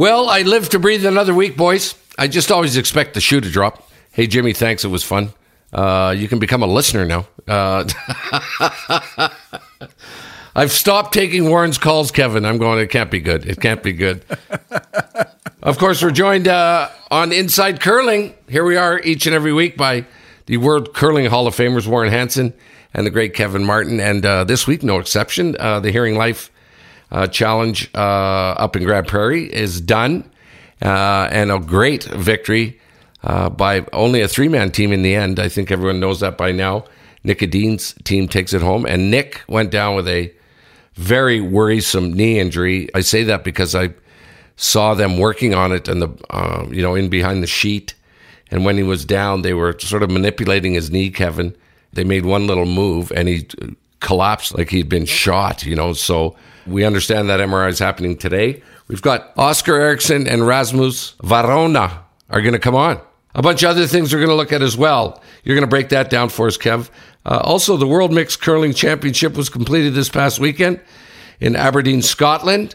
Well, I live to breathe another week, boys. I just always expect the shoe to drop. Hey, Jimmy, thanks. It was fun. Uh, you can become a listener now. Uh, I've stopped taking Warren's calls, Kevin. I'm going, it can't be good. It can't be good. of course, we're joined uh, on Inside Curling. Here we are each and every week by the World Curling Hall of Famers, Warren Hansen and the great Kevin Martin. And uh, this week, no exception, uh, the Hearing Life uh, challenge uh, up in Grand Prairie is done, uh, and a great victory uh, by only a three man team in the end. I think everyone knows that by now. Nick Edin's team takes it home, and Nick went down with a very worrisome knee injury. I say that because I saw them working on it and the uh, you know in behind the sheet, and when he was down, they were sort of manipulating his knee. Kevin, they made one little move, and he collapsed like he'd been shot. You know, so we understand that MRI is happening today. We've got Oscar Eriksson and Rasmus Wranå are going to come on. A bunch of other things we're going to look at as well. You're going to break that down for us, Kev. Uh, also, the World Mixed Curling Championship was completed this past weekend in Aberdeen, Scotland.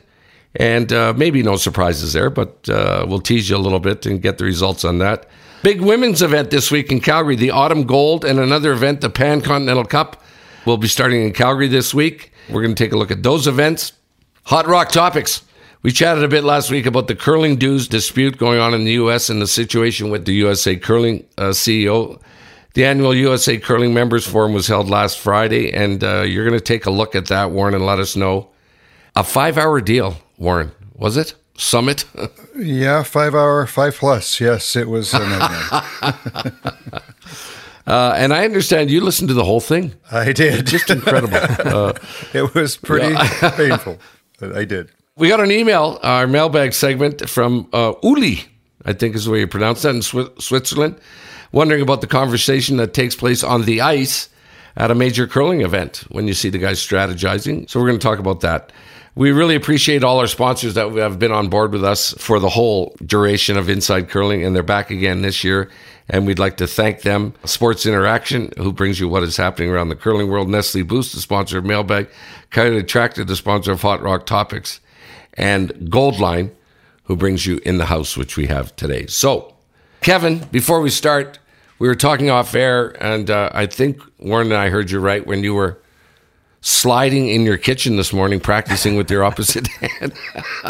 And uh, maybe no surprises there, but uh, we'll tease you a little bit and get the results on that. Big women's event this week in Calgary, the Autumn Gold, and another event, the Pan Continental Cup, will be starting in Calgary this week. We're going to take a look at those events. Hot Rock Topics. We chatted a bit last week about the curling dues dispute going on in the U.S. and the situation with the USA Curling uh, CEO. The annual USA Curling Members Forum was held last Friday, and uh, you're going to take a look at that, Warren, and let us know. A five hour deal, Warren, was it? Summit? yeah, five hour, five plus. Yes, it was. Uh, and I understand you listened to the whole thing. I did. Just incredible. Uh, it was pretty yeah. painful, but I did. We got an email, our mailbag segment from uh, Uli, I think is the way you pronounce that, in Sw- Switzerland, wondering about the conversation that takes place on the ice at a major curling event when you see the guys strategizing. So we're going to talk about that. We really appreciate all our sponsors that have been on board with us for the whole duration of Inside Curling, and they're back again this year. And we'd like to thank them. Sports Interaction, who brings you what is happening around the curling world. Nestle Boost, the sponsor of Mailbag. Coyote Tractor, the sponsor of Hot Rock Topics. And Goldline, who brings you In the House, which we have today. So, Kevin, before we start, we were talking off air, and uh, I think Warren and I heard you right when you were sliding in your kitchen this morning, practicing with your opposite hand.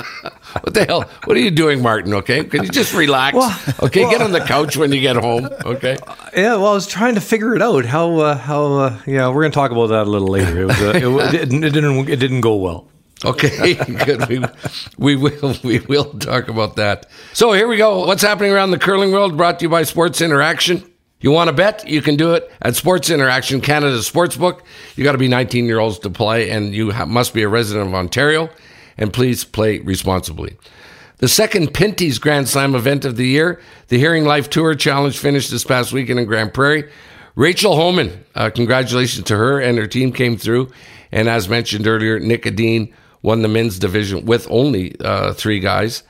what the hell? What are you doing, Martin? Okay, can you just relax? Well, okay, well, get on the couch when you get home. Okay. Yeah, well, I was trying to figure it out. How? Uh, how? Uh, yeah, we're going to talk about that a little later. It, was, uh, it, it, didn't, it didn't. It didn't go well. Okay, good. We, we will we will talk about that. So here we go. What's happening around the curling world? Brought to you by Sports Interaction. You want to bet? You can do it at Sports Interaction, Canada's sportsbook. You got to be 19 year olds to play, and you ha- must be a resident of Ontario. And please play responsibly. The second Pinty's Grand Slam event of the year, the Hearing Life Tour Challenge, finished this past weekend in Grand Prairie. Rachel Homan, uh, congratulations to her and her team came through. And as mentioned earlier, Nick Edin won the men's division with only uh, three guys.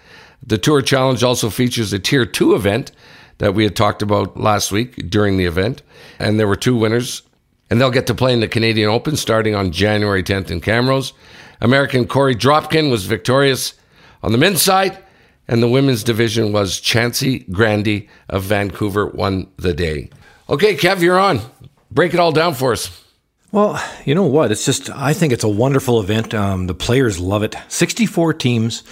The Tour Challenge also features a Tier 2 event that we had talked about last week during the event. And there were two winners. And they'll get to play in the Canadian Open starting on January 10th in Camrose. American Korey Dropkin was victorious on the men's side, and the women's division was Chancey Grandy of Vancouver won the day. Okay, Kev, you're on. Break it all down for us. Well, you know what? It's just, I think it's a wonderful event. Um, the players love it. 64 teams.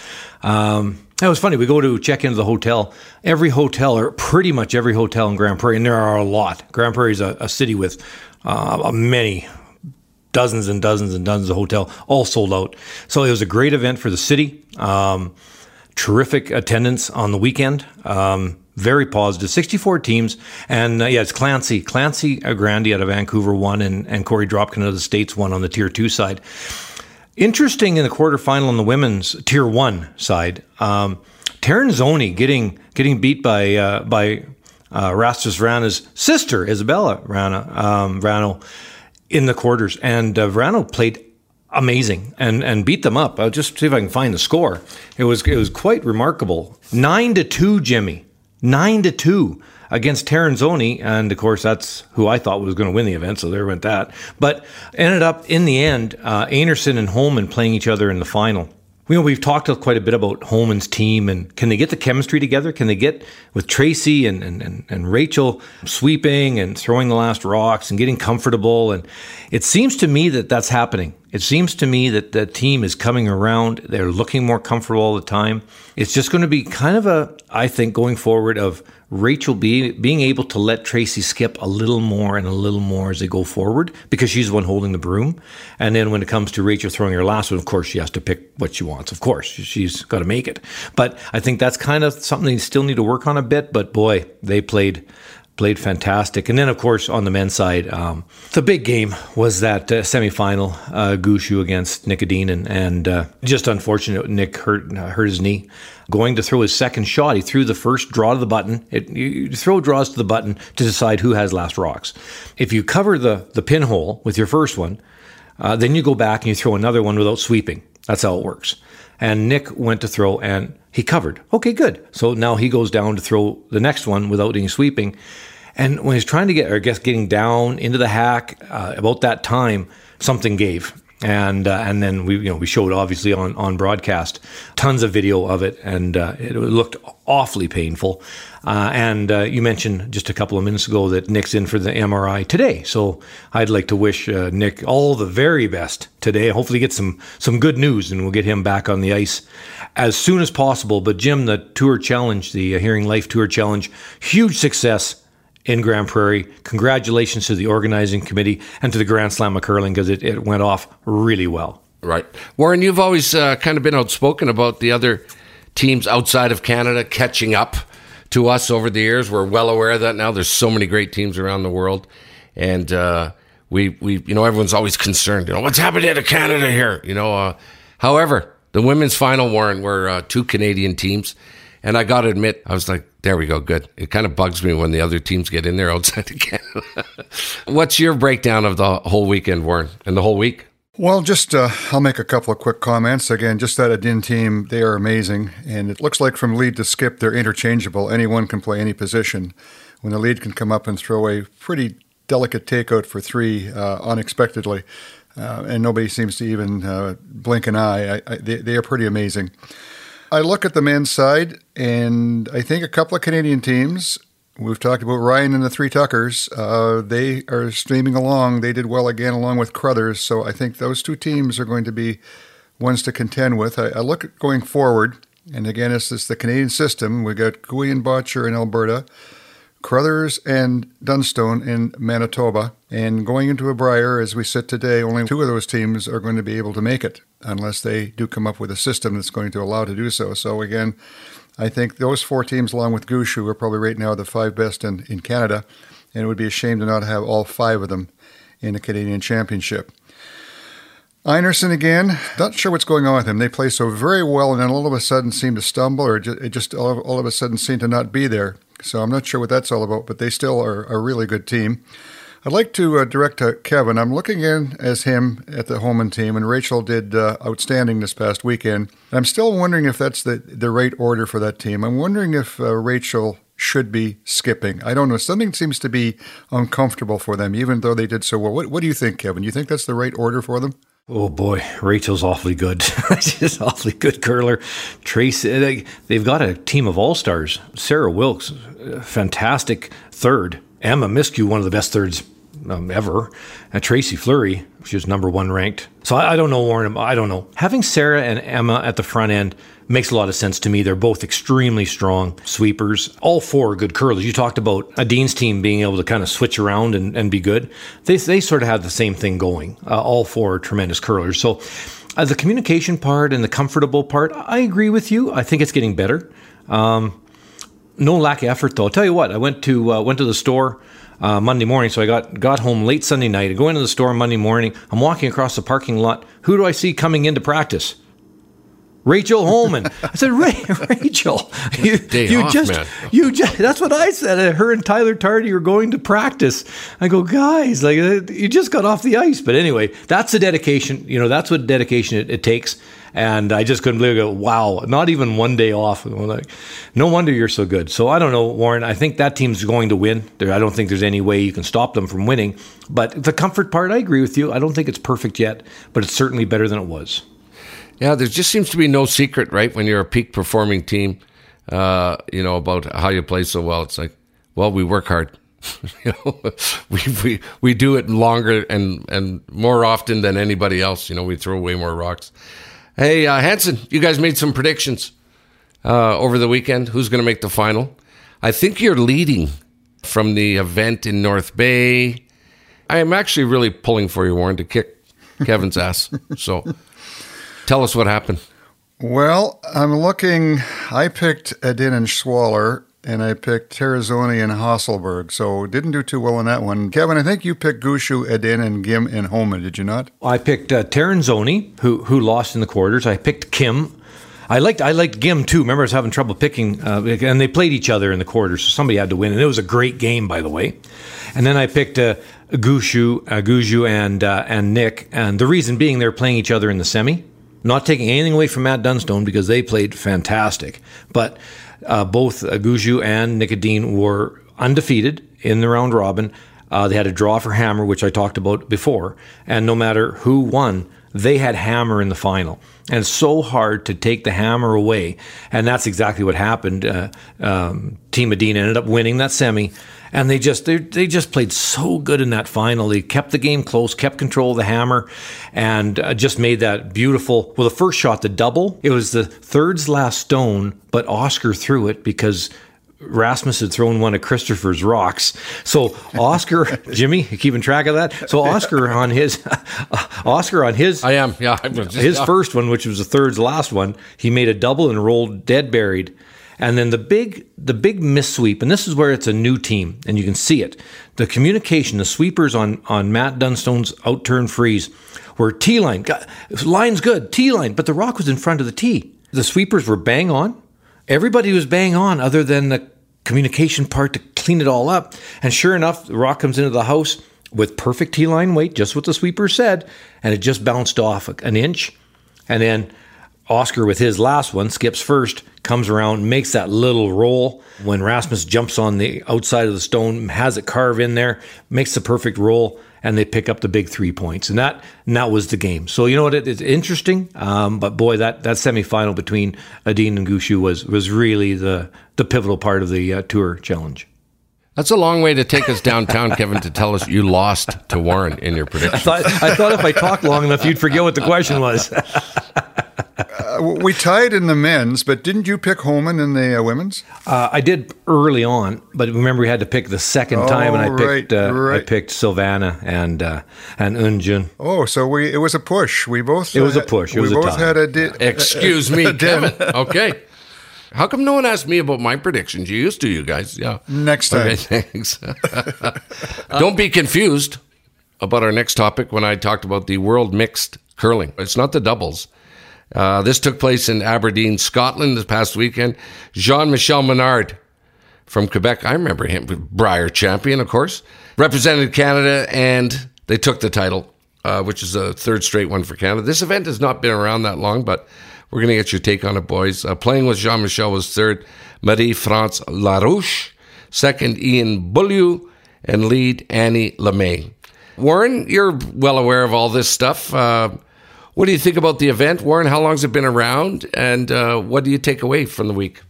Um, that was funny. We go to check into the hotel. Every hotel, or pretty much every hotel in Grand Prairie, and there are a lot. Grand Prairie is a, a city with uh, many, dozens and dozens and dozens of hotel, all sold out. So it was a great event for the city. Um, terrific attendance on the weekend. Um, very positive. 64 teams. And uh, yeah, it's Clancy. Clancy Grandy out of Vancouver won, and, and Korey Dropkin of the States won on the Tier 2 side. Interesting in the quarterfinal on the women's Tier 1 side. Um, getting getting beat by uh, by uh, Rasmus Wranå's sister, Isabella Wranå, um, in the quarters. And uh, played amazing and and beat them up. I'll just see if I can find the score. It was it was quite remarkable. Nine to two, Jimmy. Nine to two against Tirinzoni, and of course that's who I thought was going to win the event. So there went that. But ended up in the end, uh, Einarson and Homan playing each other in the final. You know, we've talked quite a bit about Homan's team and can they get the chemistry together? Can they get with Tracy and, and, and, and, Rachel sweeping and throwing the last rocks and getting comfortable? And it seems to me that that's happening. It seems to me that the team is coming around. They're looking more comfortable all the time. It's just going to be kind of a, I think, going forward of Rachel be, being able to let Tracy skip a little more and a little more as they go forward because she's the one holding the broom. And then when it comes to Rachel throwing her last one, of course, she has to pick what she wants. Of course, she's got to make it. But I think that's kind of something they still need to work on a bit. But boy, they played played fantastic. And then, of course, on the men's side, um, the big game was that uh, semifinal, uh, Gushue against Nik Edin, and uh, just unfortunate. Nick hurt hurt his knee. Going to throw his second shot, he threw the first draw to the button. It, you throw draws to the button to decide who has last rocks. If you cover the the pinhole with your first one, uh, then you go back and you throw another one without sweeping. That's how it works. And Nick went to throw and he covered. Okay, good. So now he goes down to throw the next one without any sweeping. And when he's trying to get, or I guess getting down into the hack, uh, about that time, something gave. And uh, and then we you know we showed obviously on, on broadcast tons of video of it and uh, it looked awfully painful. Uh, and uh, you mentioned just a couple of minutes ago that Nick's in for the MRI today. So I'd like to wish uh, Nick all the very best today. Hopefully, get some some good news, and we'll get him back on the ice as soon as possible. But Jim, the Tour Challenge, the Hearing Life Tour Challenge, huge success in Grand Prairie. Congratulations to the organizing committee and to the Grand Slam of curling because it, it went off really well. Right. Warren, you've always uh, kind of been outspoken about the other teams outside of Canada catching up to us over the years. We're well aware of that now. There's so many great teams around the world. And, uh, we, we, you know, everyone's always concerned, you know, what's happening to Canada here? You know, uh, however, the women's final, Warren, were uh, two Canadian teams. And I got to admit, I was like, there we go. Good. It kind of bugs me when the other teams get in there outside Canada. What's your breakdown of the whole weekend, Warren, and the whole week? Well, just uh, I'll make a couple of quick comments. Again, just that Edin team, they are amazing. And it looks like from lead to skip, they're interchangeable. Anyone can play any position. When the lead can come up and throw a pretty delicate takeout for three uh, unexpectedly, uh, and nobody seems to even uh, blink an eye, I, I, they, they are pretty amazing. I look at the men's side, and I think a couple of Canadian teams. We've talked about Ryan and the Three Tuckers. Uh, they are streaming along. They did well again, along with Carruthers. So I think those two teams are going to be ones to contend with. I, I look at going forward, and again, it's, it's the Canadian system. We've got Koe and Bottcher in Alberta. Carruthers and Dunstone in Manitoba. And going into a Brier, as we sit today, only two of those teams are going to be able to make it unless they do come up with a system that's going to allow to do so. So again, I think those four teams, along with Gushue, are probably right now the five best in, in Canada. And it would be a shame to not have all five of them in the Canadian Championship. Einarson again, not sure what's going on with him. They play so very well and then all of a sudden seem to stumble or it just all of, all of a sudden seem to not be there. So I'm not sure what that's all about, but they still are a really good team. I'd like to uh, direct to Kevin. I'm looking in as him at the Homan team, and Rachel did uh, outstanding this past weekend. I'm still wondering if that's the, the right order for that team. I'm wondering if uh, Rachel should be skipping. I don't know. Something seems to be uncomfortable for them, even though they did so well. What, what do you think, Kevin? You think that's the right order for them? Oh boy, Rachel's awfully good. She's awfully good curler. Tracy, they've got a team of all stars. Sarah Wilkes, fantastic third. Emma Miskew, one of the best thirds um, ever. And Tracy Fleury, she was number one ranked. So I, I don't know, Warren. I don't know. Having Sarah and Emma at the front end makes a lot of sense to me. They're both extremely strong sweepers. All four are good curlers. You talked about Edin's team being able to kind of switch around and, and be good. They, they sort of have the same thing going. Uh, all four are tremendous curlers. So uh, the communication part and the comfortable part, I agree with you. I think it's getting better. Um, no lack of effort, though. I'll tell you what. I went to uh, went to the store uh, Monday morning, so I got got home late Sunday night. I go into the store Monday morning. I'm walking across the parking lot. Who do I see coming into practice? Rachel Homan. I said, Ray, Rachel, you, you off, just, man. you just, that's what I said. Her and Tyler Tardy are going to practice. I go, guys, like uh, you just got off the ice. But anyway, that's the dedication. You know, that's what dedication it, it takes. And I just couldn't believe it. Go, wow, not even one day off. Like, no wonder you're so good. So I don't know, Warren. I think that team's going to win. There, I don't think there's any way you can stop them from winning. But the comfort part, I agree with you. I don't think it's perfect yet, but it's certainly better than it was. Yeah, there just seems to be no secret, right? When you're a peak performing team, uh, you know, about how you play so well. It's like, well, we work hard. you know, we, we we do it longer and and more often than anybody else. You know, we throw way more rocks. Hey, uh, Hansen, you guys made some predictions uh, over the weekend. Who's going to make the final? I think you're leading from the event in North Bay. I am actually really pulling for you, Warren, to kick Kevin's ass. So. Tell us what happened. Well, I'm looking. I picked Edin and Schwaller, and I picked Tirinzoni and Hasselborg, so didn't do too well in that one. Kevin, I think you picked Gushue, Edin, and Gim and Homan, did you not? I picked uh, Tirinzoni, who who lost in the quarters. I picked Kim. I liked I liked Gim too. Remember, I was having trouble picking, uh, and they played each other in the quarters, so somebody had to win, and it was a great game, by the way. And then I picked uh, Gushue, uh, Guju, and uh, and Nick, and the reason being they're playing each other in the semi. Not taking anything away from Matt Dunstone because they played fantastic, but uh, both Guju and Nik Edin were undefeated in the round robin. Uh, they had a draw for Hammer, which I talked about before, and no matter who won, they had Hammer in the final. And it's so hard to take the Hammer away, and that's exactly what happened. Uh, um, Team Medina ended up winning that semi, and they just they, they just played so good in that final. They kept the game close, kept control of the hammer, and uh, just made that beautiful. Well, the first shot, the double, it was the third's last stone, but Oscar threw it because Rasmus had thrown one of Christoffer's rocks. So Oscar, Jimmy, keeping track of that? So Oscar on his, Oscar on his, I am, yeah, I'm just, his yeah. first one, which was the third's last one, he made a double and rolled dead buried. And then the big the big miss sweep, and this is where it's a new team, and you can see it. The communication, the sweepers on on Matt Dunstone's outturn freeze were T line. Line's good, T line, but the rock was in front of the T. The sweepers were bang on. Everybody was bang on, other than the communication part to clean it all up. And sure enough, the rock comes into the house with perfect T line weight, just what the sweeper said, and it just bounced off an inch. And then Oscar, with his last one, skips first, comes around, makes that little roll. When Rasmus jumps on the outside of the stone, has it carve in there, makes the perfect roll, and they pick up the big three points. And that and that was the game. So you know what? It, it's interesting, um, but boy, that that semifinal between Edin and Gushue was was really the the pivotal part of the uh, tour challenge. That's a long way to take us downtown, Kevin, to tell us you lost to Warren in your prediction. I I thought if I talked long enough, you'd forget what the question was. we tied in the men's, but didn't you pick Homan in the uh, women's? Uh, I did early on, but remember we had to pick the second oh, time, and I picked right, uh, right. I picked Silvana and uh, and Unjun. Oh, so we it was a push. We both it was a push. It we was both tie. had a. Di- Excuse me. Kevin. Okay. How come no one asked me about my predictions? You used to, you guys. Yeah. Next time. Okay, thanks. Don't be confused about our next topic when I talked about the world mixed curling. It's not the doubles. Uh, this took place in Aberdeen, Scotland this past weekend. Jean Michel Menard from Quebec, I remember him, Brier champion, of course, represented Canada and they took the title, uh, which is a third straight one for Canada. This event has not been around that long, but we're going to get your take on it, boys. Uh, playing with Jean Michel was third, Marie France Larouche, second, Ian Beaulieu, and lead, Annie LeMay. Warren, you're well aware of all this stuff. What do you think about the event, Warren? How long has it been around, and uh, what do you take away from the week?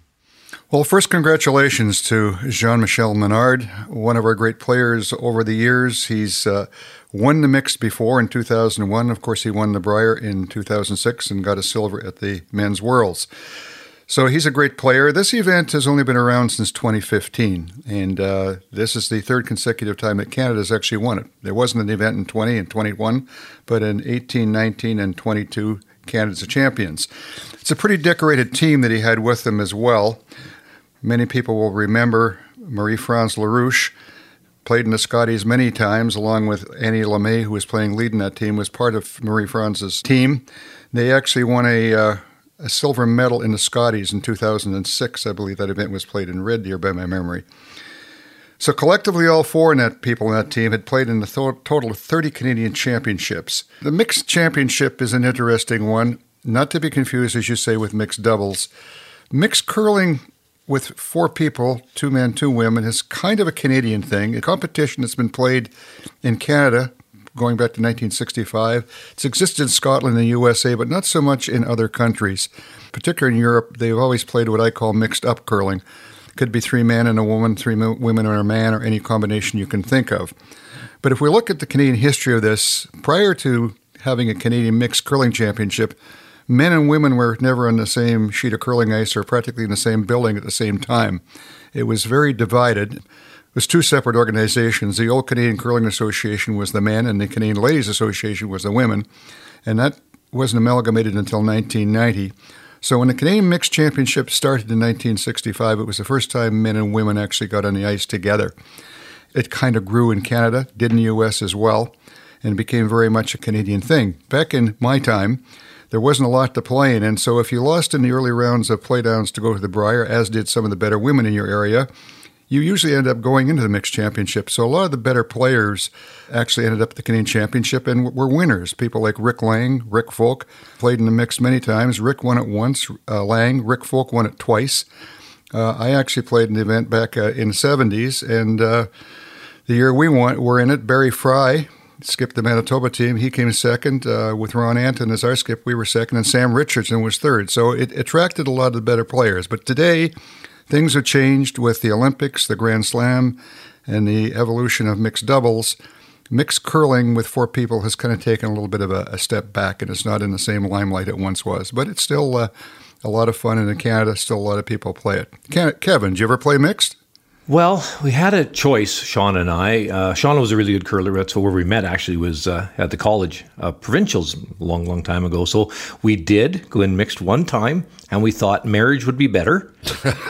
Well, first, congratulations to Jean Michel Menard, one of our great players over the years. He's uh, won the mixed before in 2001. Of course, he won the Brier in 2006 and got a silver at the men's worlds. So he's a great player. This event has only been around since 2015, and uh, this is the third consecutive time that Canada's actually won it. There wasn't an event in 20 and 21, but in 18, 19, and 22, Canada's the champions. It's a pretty decorated team that he had with him as well. Many people will remember Marie France Larouche, played in the Scotties many times, along with Annie LeMay, who was playing lead in that team, was part of Marie France's team. They actually won a, uh, a silver medal in the Scotties in 2006. I believe that event was played in Red Deer by my memory. So collectively, all four net people in that team had played in a th- total of 30 Canadian championships. The mixed championship is an interesting one, not to be confused, as you say, with mixed doubles. Mixed curling with four people, two men, two women, is kind of a Canadian thing. A competition that's been played in Canada going back to 1965. It's existed in Scotland and USA, but not so much in other countries. Particularly in Europe, they've always played what I call mixed up curling. Could be three men and a woman, three women and a man, or any combination you can think of. But if we look at the Canadian history of this, prior to having a Canadian mixed curling championship, men and women were never on the same sheet of curling ice or practically in the same building at the same time. It was very divided. Was two separate organizations. The old Canadian Curling Association was the men, and the Canadian Ladies Association was the women. And that wasn't amalgamated until 1990. So when the Canadian Mixed Championship started in 1965, it was the first time men and women actually got on the ice together. It kind of grew in Canada, did in the U.S. as well, and became very much a Canadian thing. Back in my time, there wasn't a lot to play in, and so if you lost in the early rounds of playdowns to go to the Brier, as did some of the better women in your area, you usually end up going into the mixed championship. So a lot of the better players actually ended up at the Canadian Championship and were winners. People like Rick Lang, Rick Folk played in the mix many times. Rick won it once. Uh, Lang, Rick Folk won it twice. Uh, I actually played in the event back uh, in the 70s, and uh, the year we won, were in it, Barry Fry skipped the Manitoba team. He came second uh, with Ron Anton as our skip. We were second, and Sam Richardson was third. So it attracted a lot of the better players. But today, Things have changed with the Olympics, the Grand Slam, and the evolution of mixed doubles. Mixed curling with four people has kind of taken a little bit of a, a step back, and it's not in the same limelight it once was. But it's still uh, a lot of fun, and in Canada, still a lot of people play it. Kevin, did you ever play mixed? Well, we had a choice, Sean and I. Uh, Sean was a really good curler. That's where we met, actually, was uh, at the college, uh, provincials, a long, long time ago. So we did go in mixed one time, and we thought marriage would be better. that,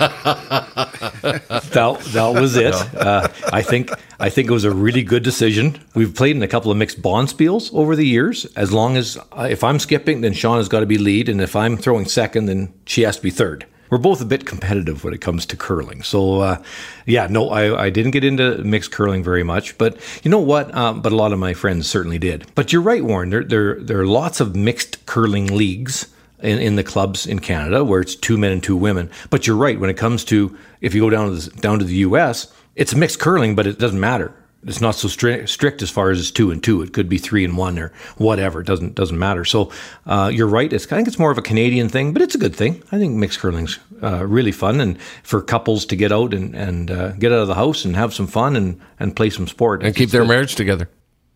that was it. Uh, I think I think it was a really good decision. We've played in a couple of mixed bond bonspiels over the years. As long as uh, if I'm skipping, then Sean has got to be lead, and if I'm throwing second, then she has to be third we're both a bit competitive when it comes to curling. So, uh, yeah, no, I, I, didn't get into mixed curling very much, but you know what? Um, but a lot of my friends certainly did. But you're right, Warren. There, there, there are lots of mixed curling leagues. In, in the clubs in Canada, where it's two men and two women, but you're right. When it comes to if you go down to the, down to the U.S., it's mixed curling, but it doesn't matter it's not so strict, strict as far as it's two and two. It could be three and one or whatever. It doesn't doesn't matter. So uh, you're right. It's I think it's more of a Canadian thing, but it's a good thing. I think mixed curling's uh, really fun and for couples to get out and and uh, get out of the house and have some fun and and play some sport and keep their good. marriage together.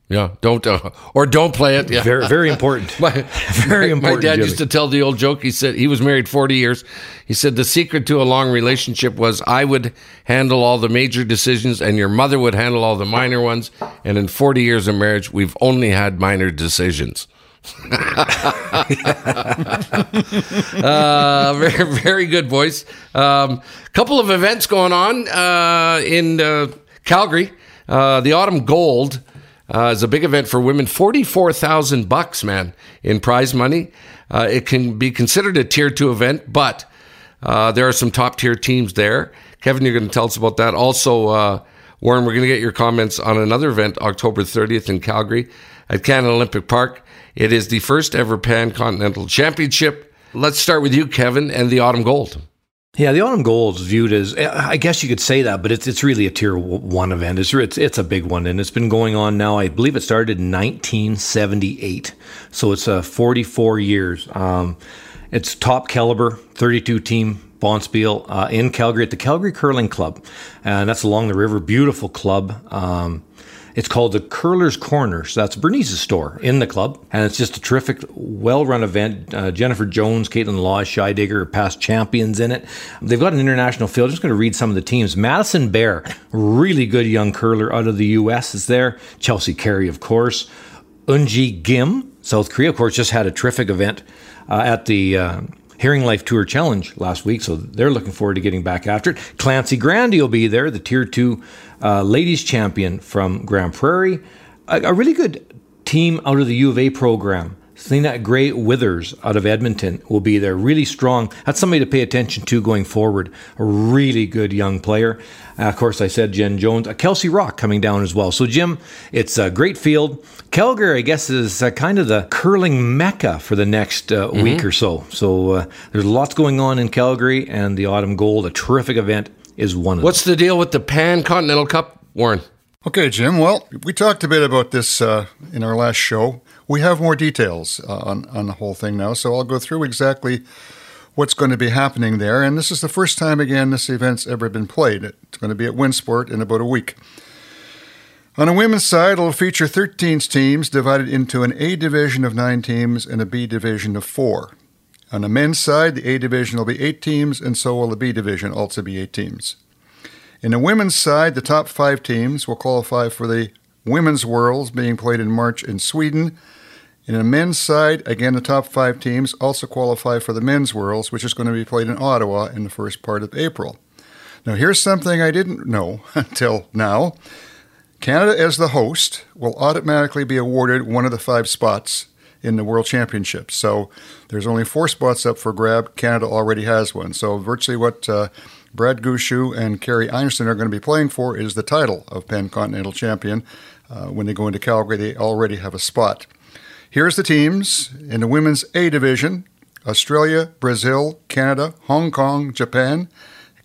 Yeah, don't uh, or don't play it. Yeah, very very important. my, very important. My dad Jimmy. used to tell the old joke. He said he was married forty years. He said the secret to a long relationship was I would handle all the major decisions and your mother would handle all the minor ones. And in forty years of marriage, we've only had minor decisions. uh, very very good voice. Um, couple of events going on uh, in uh, Calgary. Uh, the Autumn Gold uh, is a big event for women. Forty-four thousand bucks, man, in prize money. Uh, it can be considered a tier two event, but uh, there are some top tier teams there. Kevin, you're going to tell us about that. Also, uh, Warren, we're going to get your comments on another event, October 30th in Calgary at Canada Olympic Park. It is the first ever Pan Continental Championship. Let's start with you, Kevin, and the Autumn Gold. Yeah, the Autumn Gold is viewed as, I guess you could say that, but it's it's really a tier one event. It's it's it's a big one, and it's been going on now. I believe it started in 1978, so it's uh, 44 years. Um, it's top caliber, 32 team Bonspiel uh, in Calgary at the Calgary Curling Club, and that's along the river. Beautiful club. Um, it's called the Curler's Corner. So that's Bernice's store in the club. And it's just a terrific, well run event. Uh, Jennifer Jones, Caitlin Law, Shy Digger past champions in it. They've got an international field. I'm just going to read some of the teams. Madison Bear, really good young curler out of the U.S., is there. Chelsea Carey, of course. Unji Gim, South Korea. Of course, just had a terrific event uh, at the uh, Hearing Life Tour Challenge last week, so they're looking forward to getting back after it. Clancy Grandy will be there, the Tier 2 uh, ladies champion from Grand Prairie. A, a really good team out of the U of A program. Serena Gray Withers out of Edmonton will be there. Really strong. That's somebody to pay attention to going forward. A really good young player. Uh, of course, I said Jen Jones. Uh, Kelsey Rock coming down as well. So, Jim, it's a great field. Calgary, I guess, is uh, kind of the curling mecca for the next uh, mm-hmm. week or so. So, uh, there's lots going on in Calgary, and the Autumn Gold, a terrific event, is one of What's them. the deal with the Pan Continental Cup, Warren? Okay, Jim. Well, we talked a bit about this uh, in our last show. We have more details uh, on, on the whole thing now, so I'll go through exactly what's going to be happening there. And this is the first time, again, this event's ever been played. It's going to be at Winsport in about a week. On the women's side, it'll feature 13 teams divided into an A division of nine teams and a B division of four. On the men's side, the A division will be eight teams, and so will the B division also be eight teams. In the women's side, the top five teams will qualify for the Women's Worlds being played in March in Sweden in the men's side, again, the top five teams also qualify for the Men's Worlds, which is going to be played in Ottawa in the first part of April. Now, here's something I didn't know until now. Canada, as the host, will automatically be awarded one of the five spots in the World Championships. So there's only four spots up for grab. Canada already has one. So virtually what uh, Brad Gushue and Kerri Einarson are going to be playing for is the title of Pan Continental Champion. Uh, when they go into Calgary, they already have a spot. Here's the teams in the women's A division Australia, Brazil, Canada, Hong Kong, Japan,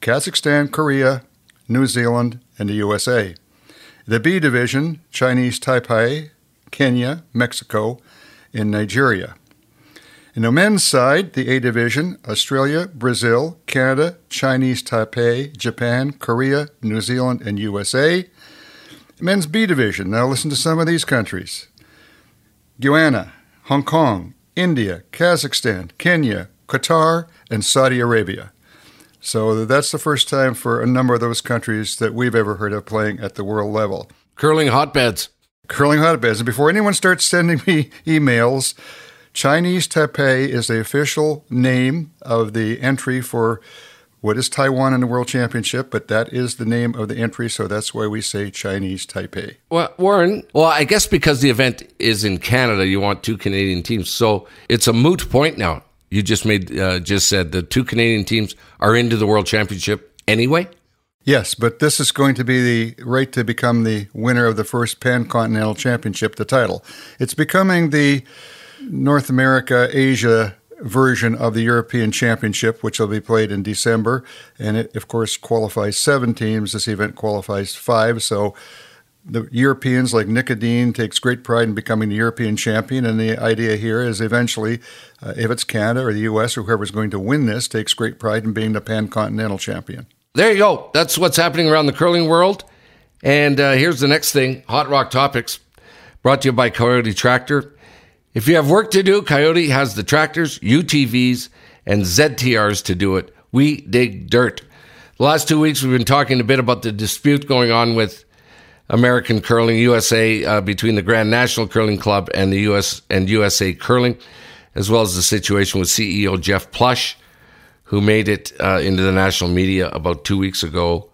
Kazakhstan, Korea, New Zealand, and the USA. The B division Chinese Taipei, Kenya, Mexico, and Nigeria. In the men's side, the A division Australia, Brazil, Canada, Chinese Taipei, Japan, Korea, New Zealand, and USA. Men's B division. Now listen to some of these countries Guyana, Hong Kong, India, Kazakhstan, Kenya, Qatar, and Saudi Arabia. So that's the first time for a number of those countries that we've ever heard of playing at the world level. Curling hotbeds. Curling hotbeds. And before anyone starts sending me emails, Chinese Taipei is the official name of the entry for what is Taiwan in the World Championship, but that is the name of the entry, so that's why we say Chinese Taipei. Well, Warren, well, I guess because the event is in Canada, you want two Canadian teams, so it's a moot point now. You just made uh, just said the two Canadian teams are into the World Championship anyway. Yes, but this is going to be the right to become the winner of the first Pan Continental Championship, the title. It's becoming the North America Asia version of the European Championship, which will be played in December. And it, of course, qualifies seven teams. This event qualifies five. So the Europeans, like Nik Edin, takes great pride in becoming the European champion. And the idea here is eventually, uh, if it's Canada or the U.S. or whoever's going to win this, takes great pride in being the pan continental champion. There you go. That's what's happening around the curling world. And uh, here's the next thing Hot Rock Topics, brought to you by Coyote Tractor. If you have work to do, Coyote has the tractors, UTVs, and ZTRs to do it. We dig dirt. The last two weeks, we've been talking a bit about the dispute going on with American Curling USA uh, between the Grand National Curling Club and the US and USA Curling, as well as the situation with CEO Jeff Plush, who made it uh, into the national media about two weeks ago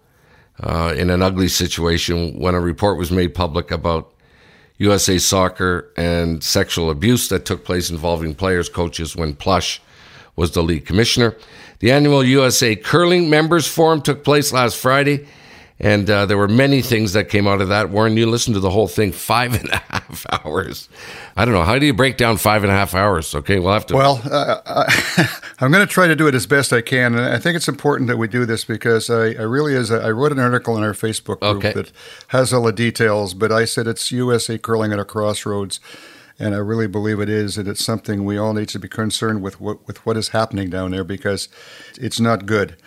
uh, in an ugly situation when a report was made public about USA Soccer and sexual abuse that took place involving players, coaches when Plush was the league commissioner. The annual USA Curling Members Forum took place last Friday, and uh, there were many things that came out of that. Warren, you listened to the whole thing five and a half hours. I don't know. How do you break down five and a half hours? Okay, we'll have to. Well, uh, I, am going to try to do it as best I can. And I think it's important that we do this because I, I really is. A, I wrote an article in our Facebook group okay. that has all the details, but I said it's USA curling at a crossroads. And I really believe it is, and it's something we all need to be concerned with what, with what is happening down there because it's not good.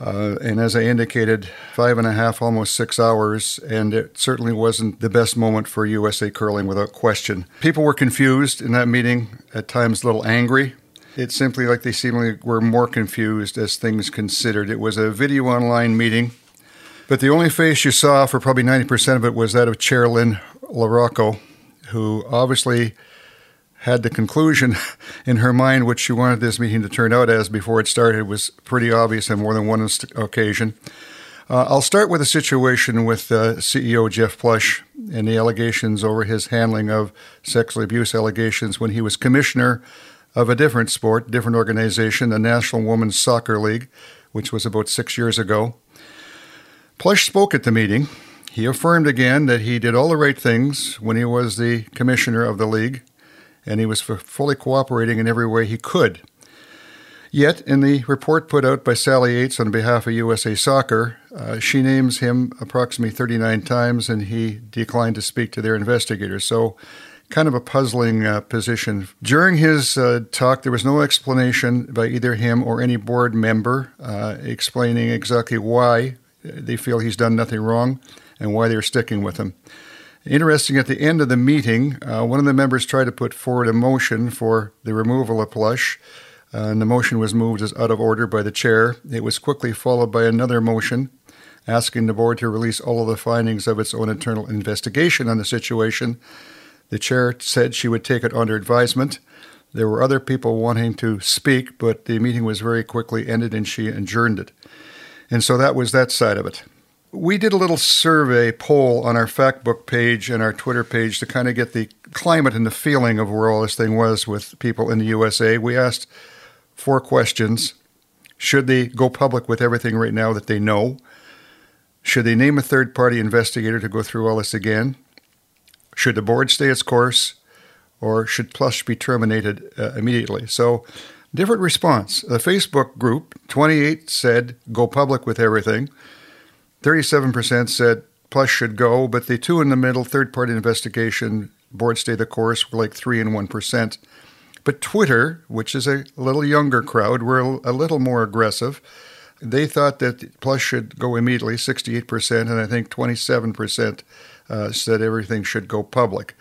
Uh, and as I indicated, five and a half, almost six hours, and it certainly wasn't the best moment for USA curling without question. People were confused in that meeting, at times a little angry. It's simply like they seemingly were more confused as things considered. It was a video online meeting, but the only face you saw for probably 90% of it was that of Chair Lynn LaRocco, who obviously had the conclusion in her mind which she wanted this meeting to turn out as before it started was pretty obvious on more than one occasion. Uh, I'll start with a situation with uh, CEO Jeff Plush and the allegations over his handling of sexual abuse allegations when he was commissioner of a different sport, different organization, the National Women's Soccer League, which was about six years ago. Plush spoke at the meeting. He affirmed again that he did all the right things when he was the commissioner of the league, and he was fully cooperating in every way he could. Yet, in the report put out by Sally Yates on behalf of USA Soccer, uh, she names him approximately 39 times and he declined to speak to their investigators. So, kind of a puzzling uh, position. During his uh, talk, there was no explanation by either him or any board member uh, explaining exactly why they feel he's done nothing wrong and why they're sticking with him. Interesting, at the end of the meeting, uh, one of the members tried to put forward a motion for the removal of Plush. Uh, and the motion was moved as out of order by the chair. It was quickly followed by another motion asking the board to release all of the findings of its own internal investigation on the situation. The chair said she would take it under advisement. There were other people wanting to speak, but the meeting was very quickly ended and she adjourned it. And so that was that side of it. We did a little survey poll on our Facebook page and our Twitter page to kind of get the climate and the feeling of where all this thing was with people in the USA. We asked four questions. Should they go public with everything right now that they know? Should they name a third party investigator to go through all this again? Should the board stay its course? Or should Plush be terminated uh, immediately? So, different response. The Facebook group, 28 said go public with everything. 37% said Plush should go, but the two in the middle, third party investigation, board stay the course, were like 3 and 1%. But Twitter, which is a little younger crowd, were a little more aggressive. They thought that Plush should go immediately, 68%, and I think 27% uh, said everything should go public.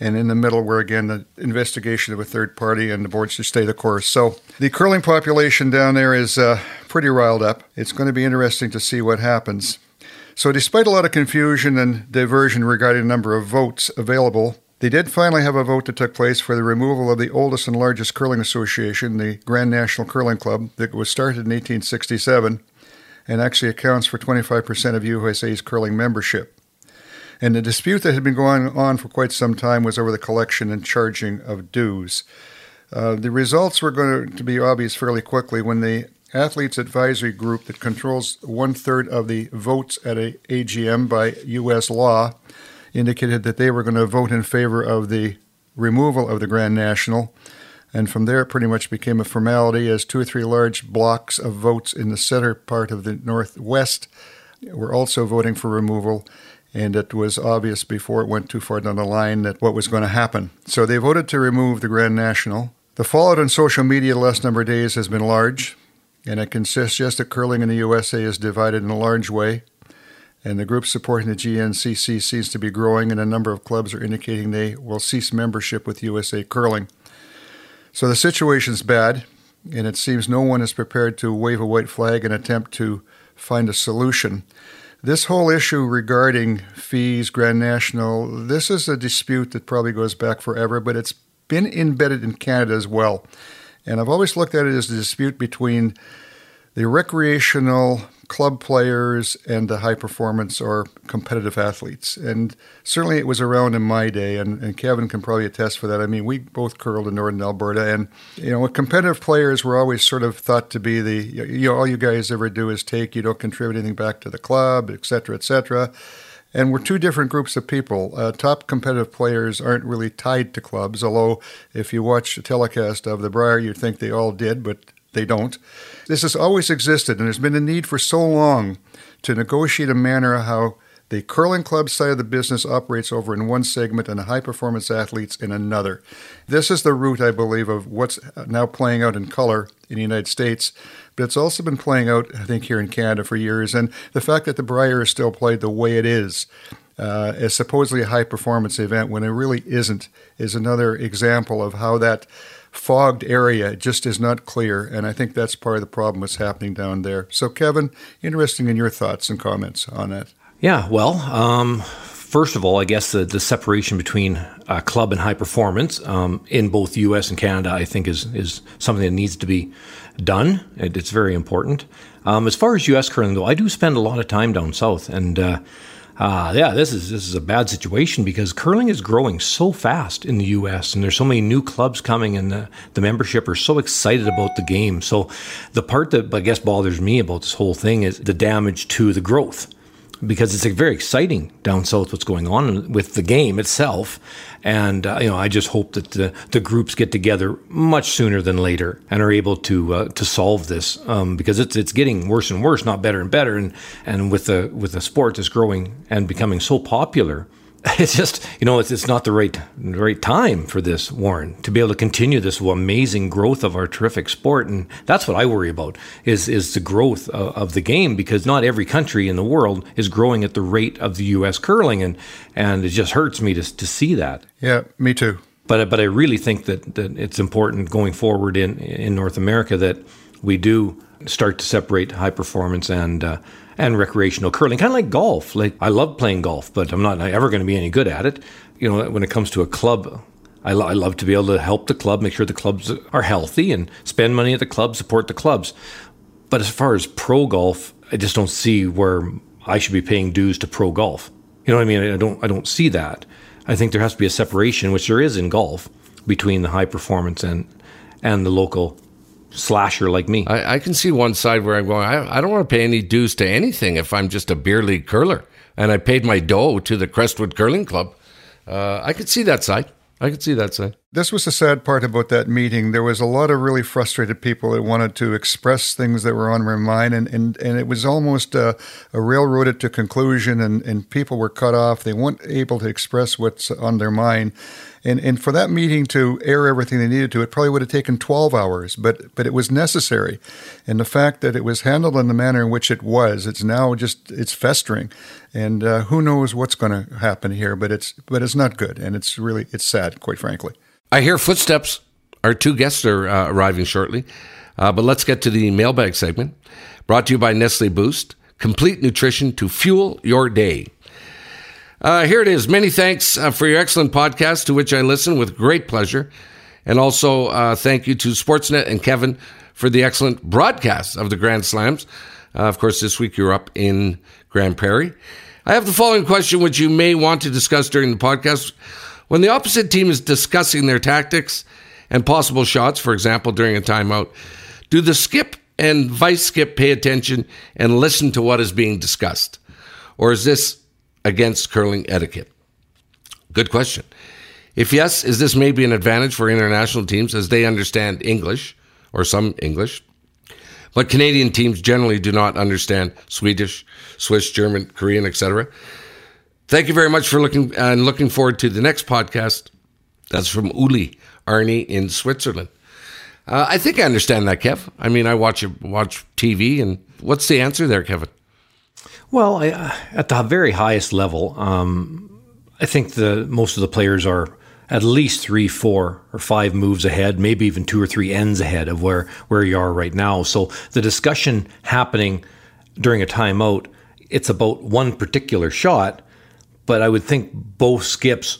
And in the middle were again the investigation of a third party and the board should stay the course. So the curling population down there is uh, pretty riled up. It's going to be interesting to see what happens. So, despite a lot of confusion and diversion regarding the number of votes available, they did finally have a vote that took place for the removal of the oldest and largest curling association, the Grand National Curling Club, that was started in 1867 and actually accounts for 25% of USA's curling membership. And the dispute that had been going on for quite some time was over the collection and charging of dues. Uh, the results were going to be obvious fairly quickly when the Athletes Advisory Group, that controls one third of the votes at a AGM by U.S. law, indicated that they were going to vote in favor of the removal of the Grand National. And from there, it pretty much became a formality as two or three large blocks of votes in the center part of the Northwest were also voting for removal. And it was obvious before it went too far down the line that what was going to happen. So they voted to remove the Grand National. The fallout on social media the last number of days has been large, and it consists just that curling in the USA is divided in a large way and the group supporting the GNCC seems to be growing, and a number of clubs are indicating they will cease membership with USA Curling. So the situation's bad, and it seems no one is prepared to wave a white flag and attempt to find a solution. This whole issue regarding fees, Grand National, this is a dispute that probably goes back forever, but it's been embedded in Canada as well. And I've always looked at it as a dispute between the recreational club players and the high performance or competitive athletes. And certainly it was around in my day, and, and, Kevin can probably attest for that. I mean, we both curled in Northern Alberta, and, you know, competitive players were always sort of thought to be the, you know, all you guys ever do is take, you don't contribute anything back to the club, et cetera, et cetera. And we're two different groups of people. Uh, top competitive players aren't really tied to clubs, although if you watch a telecast of the Brier, you'd think they all did, but they don't. This has always existed, and there's been a need for so long to negotiate a manner how the curling club side of the business operates over in one segment and the high performance athletes in another. This is the root, I believe, of what's now playing out in color in the United States, but it's also been playing out, I think, here in Canada for years. And the fact that the Brier is still played the way it is, uh, as supposedly a high performance event when it really isn't, is another example of how that fogged area just is not clear, and I think that's part of the problem that's happening down there. So, Kevin, interesting in your thoughts and comments on that. Yeah, well, um, first of all, I guess the, the separation between uh, club and high performance um, in both U.S. and Canada, I think, is is something that needs to be done. It, it's very important. Um, as far as U.S. curling, though, I do spend a lot of time down south, and uh, uh, yeah, this is this is a bad situation because curling is growing so fast in the U.S. and there's so many new clubs coming, and the, the membership are so excited about the game. So, the part that I guess bothers me about this whole thing is the damage to the growth because it's very exciting down south what's going on with the game itself. And uh, you know, I just hope that the, the groups get together much sooner than later and are able to uh, to solve this um, because it's it's getting worse and worse, not better and better. And and with the with the sport that's growing and becoming so popular, it's just you know it's, it's not the right right time for this Warren to be able to continue this amazing growth of our terrific sport and that's what I worry about is is the growth of, of, the game because not every country in the world is growing at the rate of the U.S. curling and and it just hurts me to to see that. Yeah, me too. But but I really think that that it's important going forward in in North America that we do start to separate high performance and uh, and recreational curling, kind of like golf. Like I love playing golf, but I'm not ever going to be any good at it. You know, when it comes to a club, I, lo- I love to be able to help the club, make sure the clubs are healthy, and spend money at the club, support the clubs. But as far as pro golf, I just don't see where I should be paying dues to pro golf. You know what I mean? I don't I don't see that. I think there has to be a separation, which there is in golf, between the high performance and and the local slasher like me. I, I, can see one side where I'm going, I, I don't want to pay any dues to anything if I'm just a beer league curler and I paid my dough to the Crestwood Curling Club. Uh, I could see that side. I could see that side. This was the sad part about that meeting. There was a lot of really frustrated people that wanted to express things that were on their mind, and, and, and it was almost a, a railroaded to conclusion, and, and people were cut off. They weren't able to express what's on their mind. And and for that meeting to air everything they needed to, it probably would have taken 12 hours, but but it was necessary. And the fact that it was handled in the manner in which it was, it's now just it's festering, and uh, who knows what's going to happen here. But it's but it's not good, and it's really it's sad, quite frankly. I hear footsteps. Our two guests are uh, arriving shortly, uh, but let's get to the mailbag segment. Brought to you by Nestle Boost, complete nutrition to fuel your day. Uh, here it is. Many thanks uh, for your excellent podcast, to which I listen with great pleasure. And also, uh, thank you to Sportsnet and Kevin for the excellent broadcast of the Grand Slams. Uh, of course, this week you're up in Grande Prairie. I have the following question, which you may want to discuss during the podcast. When the opposite team is discussing their tactics and possible shots, for example, during a timeout, do the skip and vice skip pay attention and listen to what is being discussed? Or is this against curling etiquette? Good question. If yes, is this maybe an advantage for international teams as they understand English or some English? But Canadian teams generally do not understand Swedish, Swiss, German, Korean, etc. Thank you very much for looking and looking forward to the next podcast. That's from Uli Arnie in Switzerland. Uh, I think I understand that, Kev. I mean, I watch watch TV, and what's the answer there, Kevin? Well, I, uh, at the very highest level, um, I think the most of the players are at least three, four, or five moves ahead, maybe even two or three ends ahead of where where you are right now. So the discussion happening during a timeout, it's about one particular shot, but I would think both skips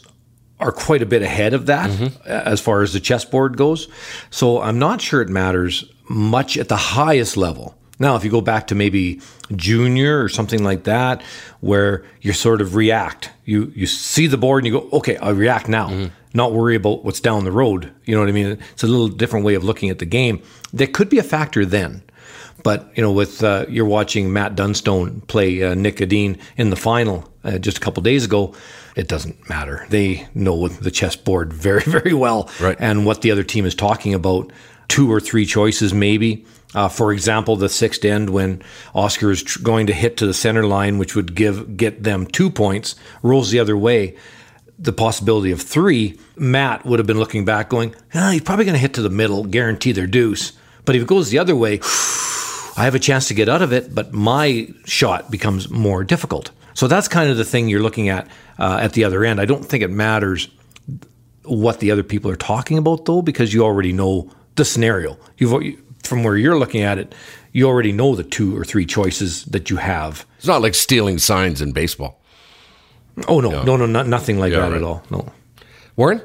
are quite a bit ahead of that mm-hmm. as far as the chessboard goes. So I'm not sure it matters much at the highest level. Now, if you go back to maybe junior or something like that, where you sort of react, you you see the board and you go, okay, I react now, mm-hmm. not worry about what's down the road. You know what I mean? It's a little different way of looking at the game. That could be a factor then. But you know, with uh, you're watching Matt Dunstone play uh, Nik Edin in the final uh, just a couple days ago, it doesn't matter. They know the chessboard very, very well, right. and what the other team is talking about. Two or three choices, maybe uh, for example, the sixth end when Oskar is tr- going to hit to the center line, which would give get them two points, rolls the other way. The possibility of three, Matt would have been looking back, going, ah, "He's probably going to hit to the middle, guarantee their deuce." But if it goes the other way, I have a chance to get out of it, but my shot becomes more difficult. So that's kind of the thing you're looking at uh, at the other end. I don't think it matters what the other people are talking about, though, because you already know the scenario. You've from where you're looking at it, you already know the two or three choices that you have. It's not like stealing signs in baseball. Oh no, no, no, not, nothing like Yeah, that right. at all. No. Warren?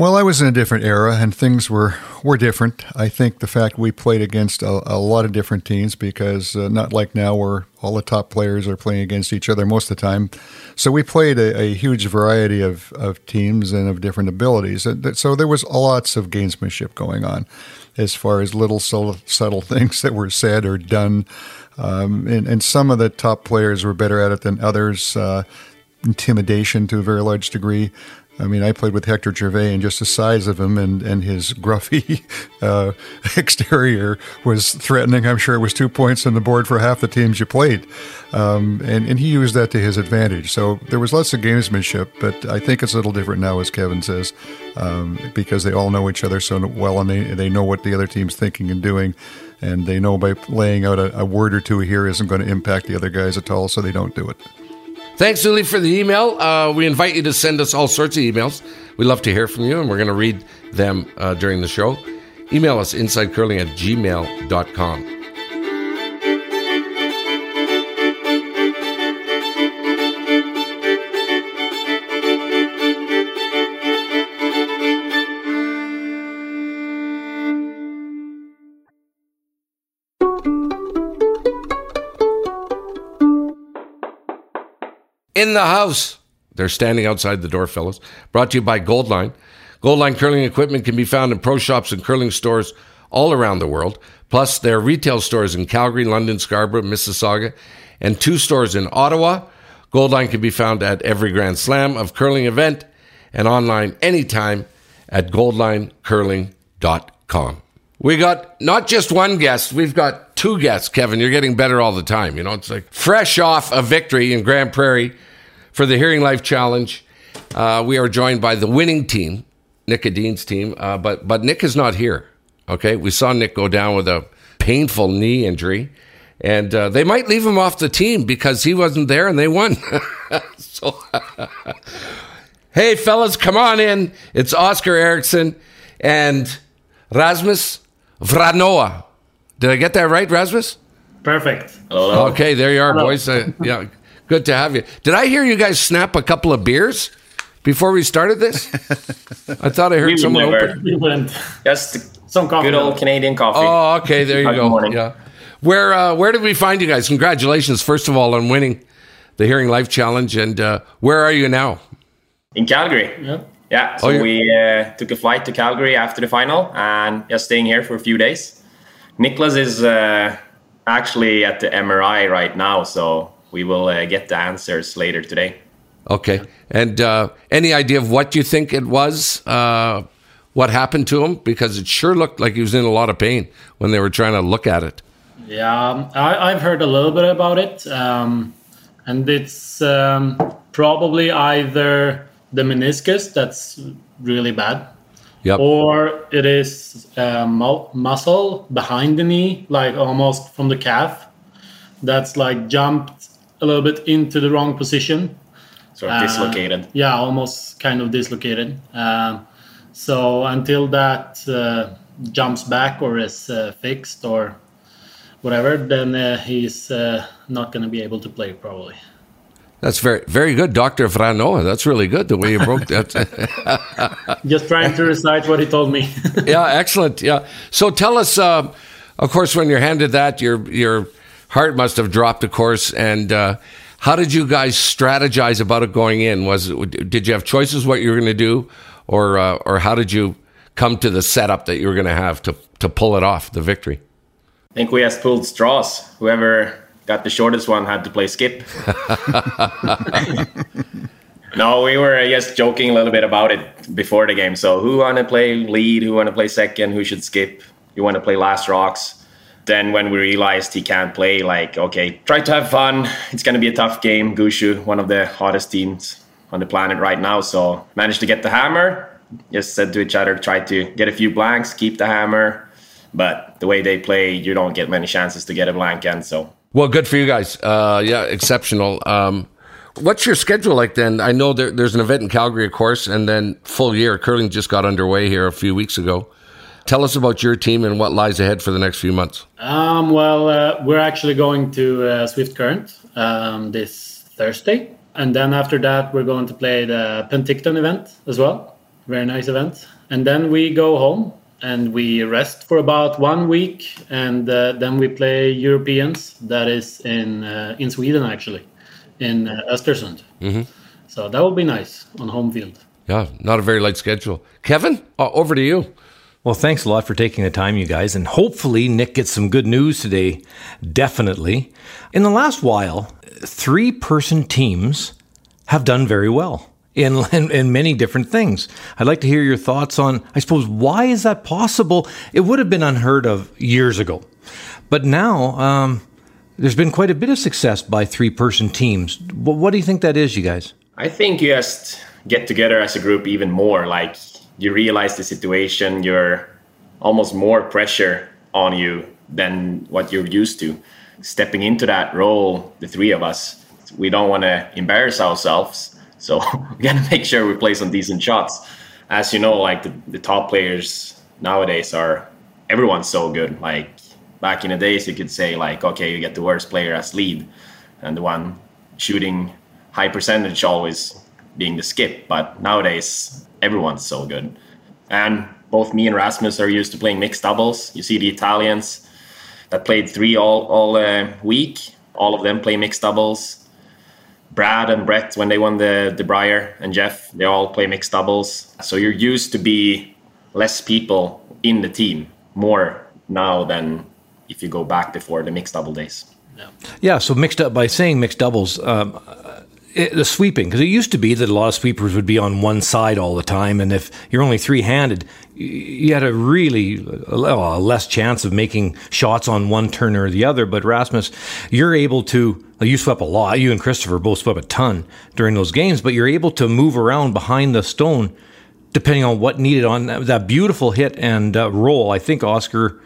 Well, I was in a different era, and things were were different. I think the fact we played against a, a lot of different teams because uh, not like now where all the top players are playing against each other most of the time. So we played a, a huge variety of, of teams and of different abilities. So there was lots of gamesmanship going on, as far as little subtle, subtle things that were said or done. Um, and, and some of the top players were better at it than others. Uh, intimidation to a very large degree. I mean, I played with Hector Gervais, and just the size of him and, and his gruffy uh, exterior was threatening. I'm sure it was two points on the board for half the teams you played. Um, and, and he used that to his advantage. So there was lots of gamesmanship, but I think it's a little different now, as Kevin says, um, because they all know each other so well and they, they know what the other team's thinking and doing. And they know by laying out a, a word or two here isn't going to impact the other guys at all, so they don't do it. Thanks, Uli, for the email. Uh, we invite you to send us all sorts of emails. We love to hear from you, and we're going to read them uh, during the show. Email us insidecurling at gmail.com. in the house. They're standing outside the door, fellas. Brought to you by Goldline. Goldline curling equipment can be found in pro shops and curling stores all around the world. Plus, there are retail stores in Calgary, London, Scarborough, Mississauga, and two stores in Ottawa. Goldline can be found at every Grand Slam of curling event and online anytime at goldlinecurling.com. We got not just one guest, we've got two guests, Kevin. You're getting better all the time. You know, it's like fresh off a victory in Grande Prairie for the Hearing Life Challenge. Uh, we are joined by the winning team, Nik Edin's team, uh, but but Nik is not here. Okay, we saw Nik go down with a painful knee injury, and uh, they might leave him off the team because he wasn't there and they won. so, hey fellas, come on in. It's Oskar Eriksson and Rasmus Wranå. Did I get that right, Rasmus? Perfect. Okay, there you are, boys. Uh, yeah, good to have you. Did I hear you guys snap a couple of beers before we started this? I thought I heard We someone never- open. We wouldn't. Just Some coffee. good old Canadian coffee. Oh, okay, there you go. morning. Yeah. Where uh, where did we find you guys? Congratulations, first of all, on winning the Hearing Life Challenge. And uh, where are you now? In Calgary. Yeah. Yeah, so Oh, we uh, took a flight to Calgary after the final and just staying here for a few days. Niklas is uh, actually at the MRI right now, so we will uh, get the answers later today. Okay. And uh, any idea of what you think it was? Uh, what happened to him? Because it sure looked like he was in a lot of pain when they were trying to look at it. Yeah, um, I, I've heard a little bit about it, um, and it's um, probably either the meniscus that's really bad, Yep. or it is uh, mu- muscle behind the knee, like almost from the calf, that's like jumped a little bit into the wrong position. Sort of Uh, dislocated. Yeah, almost kind of dislocated. Um, so until that uh, jumps back or is uh, fixed or whatever, then uh, he's uh, not going to be able to play probably. That's very, very good, Dr. Wranå. That's really good, the way you broke that. Just trying to recite what he told me. yeah, excellent. Yeah. So tell us, uh, of course, when you're handed that, your your heart must have dropped, of course. And uh, how did you guys strategize about it going in? Was it, did you have choices what you were going to do, or uh, or how did you come to the setup that you were going to have to to pull it off, the victory? I think we just pulled straws. Whoever got the shortest one had to play skip. no, we were just joking a little bit about it before the game. So who want to play lead? Who want to play second? Who should skip? You want to play last rocks? Then when we realized he can't play, like okay, try to have fun. It's gonna be a tough game. Gushue, one of the hottest teams on the planet right now, so managed to get the hammer. Just said to each other, try to get a few blanks, keep the hammer. But the way they play, you don't get many chances to get a blank end. So Well, good for you guys. Uh, yeah, exceptional. Um, what's your schedule like then? I know there, there's an event in Calgary, of course, and then full year curling just got underway here a few weeks ago. Tell us about your team and what lies ahead for the next few months. um, well, uh, we're actually going to uh, Swift Current um, this Thursday. And then after that, we're going to play the Penticton event as well. Very nice event. And then we go home and we rest for about one week, and uh, then we play Europeans. That is in uh, in Sweden actually, in uh, Östersund. Mm-hmm. So that will be nice on home field. Yeah, not a very light schedule. Kevin, uh, over to you. Well, thanks a lot for taking the time, you guys. And hopefully, Nik gets some good news today. Definitely. In the last while, three person teams have done very well. In, in, in, many different things. I'd like to hear your thoughts on, I suppose, why is that possible? It would have been unheard of years ago. But now, um, there's been quite a bit of success by three person teams. What, what do you think that is, you guys? I think you just get together as a group even more. Like, you realize the situation, you're almost more pressure on you than what you're used to. Stepping into that role, the three of us, we don't want to embarrass ourselves so we got to make sure we play some decent shots. As you know, like the, the top players nowadays are everyone's so good. Like back in the days, you could say like, okay, you get the worst player as lead, and the one shooting high percentage always being the skip. But nowadays, everyone's so good, and both me and Rasmus are used to playing mixed doubles. You see the Italians that played three all all uh, week. All of them play mixed doubles. Brad and Brett, when they won the the Brier and Jeff, they all play mixed doubles. So you're used to be less people in the team more now than if you go back before the mixed double days. Yeah. Yeah. So mixed up by saying mixed doubles. Um, it, the sweeping because it used to be that a lot of sweepers would be on one side all the time, and if you're only three-handed, you had a really a less chance of making shots on one turn or the other. But Rasmus, you're able to you swept a lot. You and Christoffer both swept a ton during those games, but you're able to move around behind the stone depending on what needed on that beautiful hit and uh, roll. I think Oskar.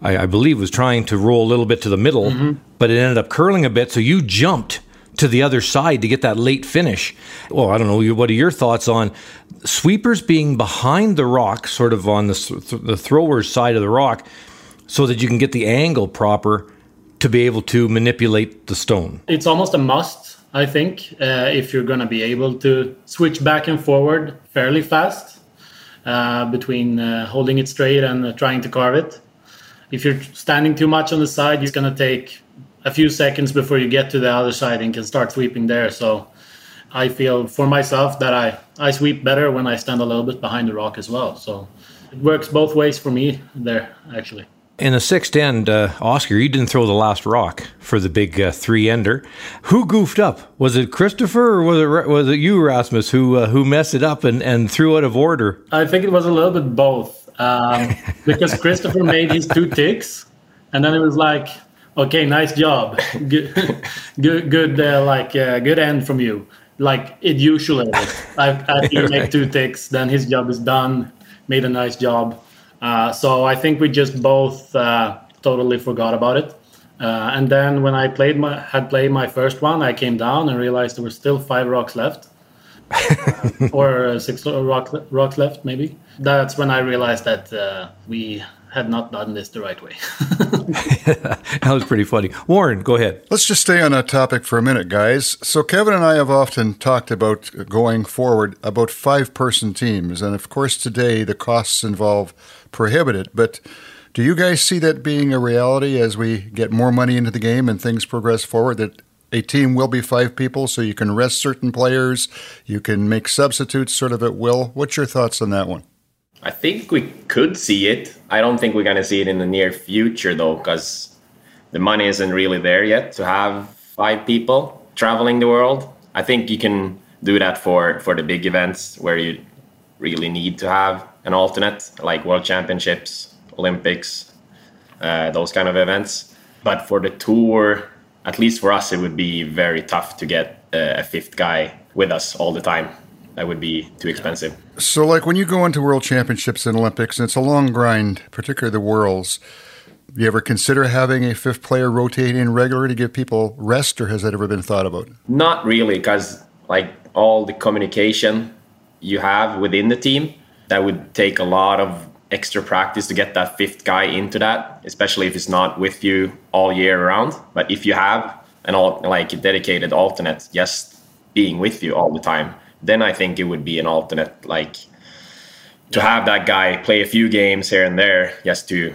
I, I, believe was trying to roll a little bit to the middle, mm-hmm. but it ended up curling a bit. So you jumped to the other side to get that late finish. Well, I don't know. What are your thoughts on sweepers being behind the rock, sort of on the, the thrower's side of the rock, so that you can get the angle proper to be able to manipulate the stone? It's almost a must, I think, uh, if you're going to be able to switch back and forward fairly fast uh, between uh, holding it straight and uh, trying to carve it. If you're standing too much on the side, it's going to take a few seconds before you get to the other side and can start sweeping there. So I feel for myself that I, I sweep better when I stand a little bit behind the rock as well. So it works both ways for me there, actually. In the sixth end, uh, Oskar, you didn't throw the last rock for the big uh, three ender. Who goofed up? Was it Christoffer or was it was it you, Rasmus, who uh, who messed it up and, and threw it out of order? I think it was a little bit both um, because Christoffer made his two ticks, and then it was like, okay, nice job, good, good, good uh, like uh, good end from you. Like it usually is. You make two ticks, then his job is done. Made a nice job. Uh, so I think we just both uh, totally forgot about it. Uh, and then when I played my had played my first one, I came down and realized there were still five rocks left, or six rock, rocks left maybe. That's when I realized that uh, we had not done this the right way. that was pretty funny. Warren, go ahead. Let's just stay on that topic for a minute, guys. So, Kevin and I have often talked about going forward about five person teams. And of course, today the costs involved prohibited. But do you guys see that being a reality as we get more money into the game and things progress forward? That a team will be five people, so you can rest certain players, you can make substitutes sort of at will. What's your thoughts on that one? I think we could see it. I don't think we're going to see it in the near future, though, because the money isn't really there yet to have five people traveling the world. I think you can do that for, for the big events where you really need to have an alternate, like World Championships, Olympics, uh, those kind of events. But for the tour, at least for us, it would be very tough to get uh, a fifth guy with us all the time that would be too expensive. So, like when you go into World Championships and Olympics, and it's a long grind, particularly the Worlds. You ever consider having a fifth player rotate in regular to give people rest, or has that ever been thought about? Not really, because like all the communication you have within the team, that would take a lot of extra practice to get that fifth guy into that, especially if it's not with you all year around. But if you have an all like a dedicated alternate, just being with you all the time, then I think it would be an alternate like to have that guy play a few games here and there just to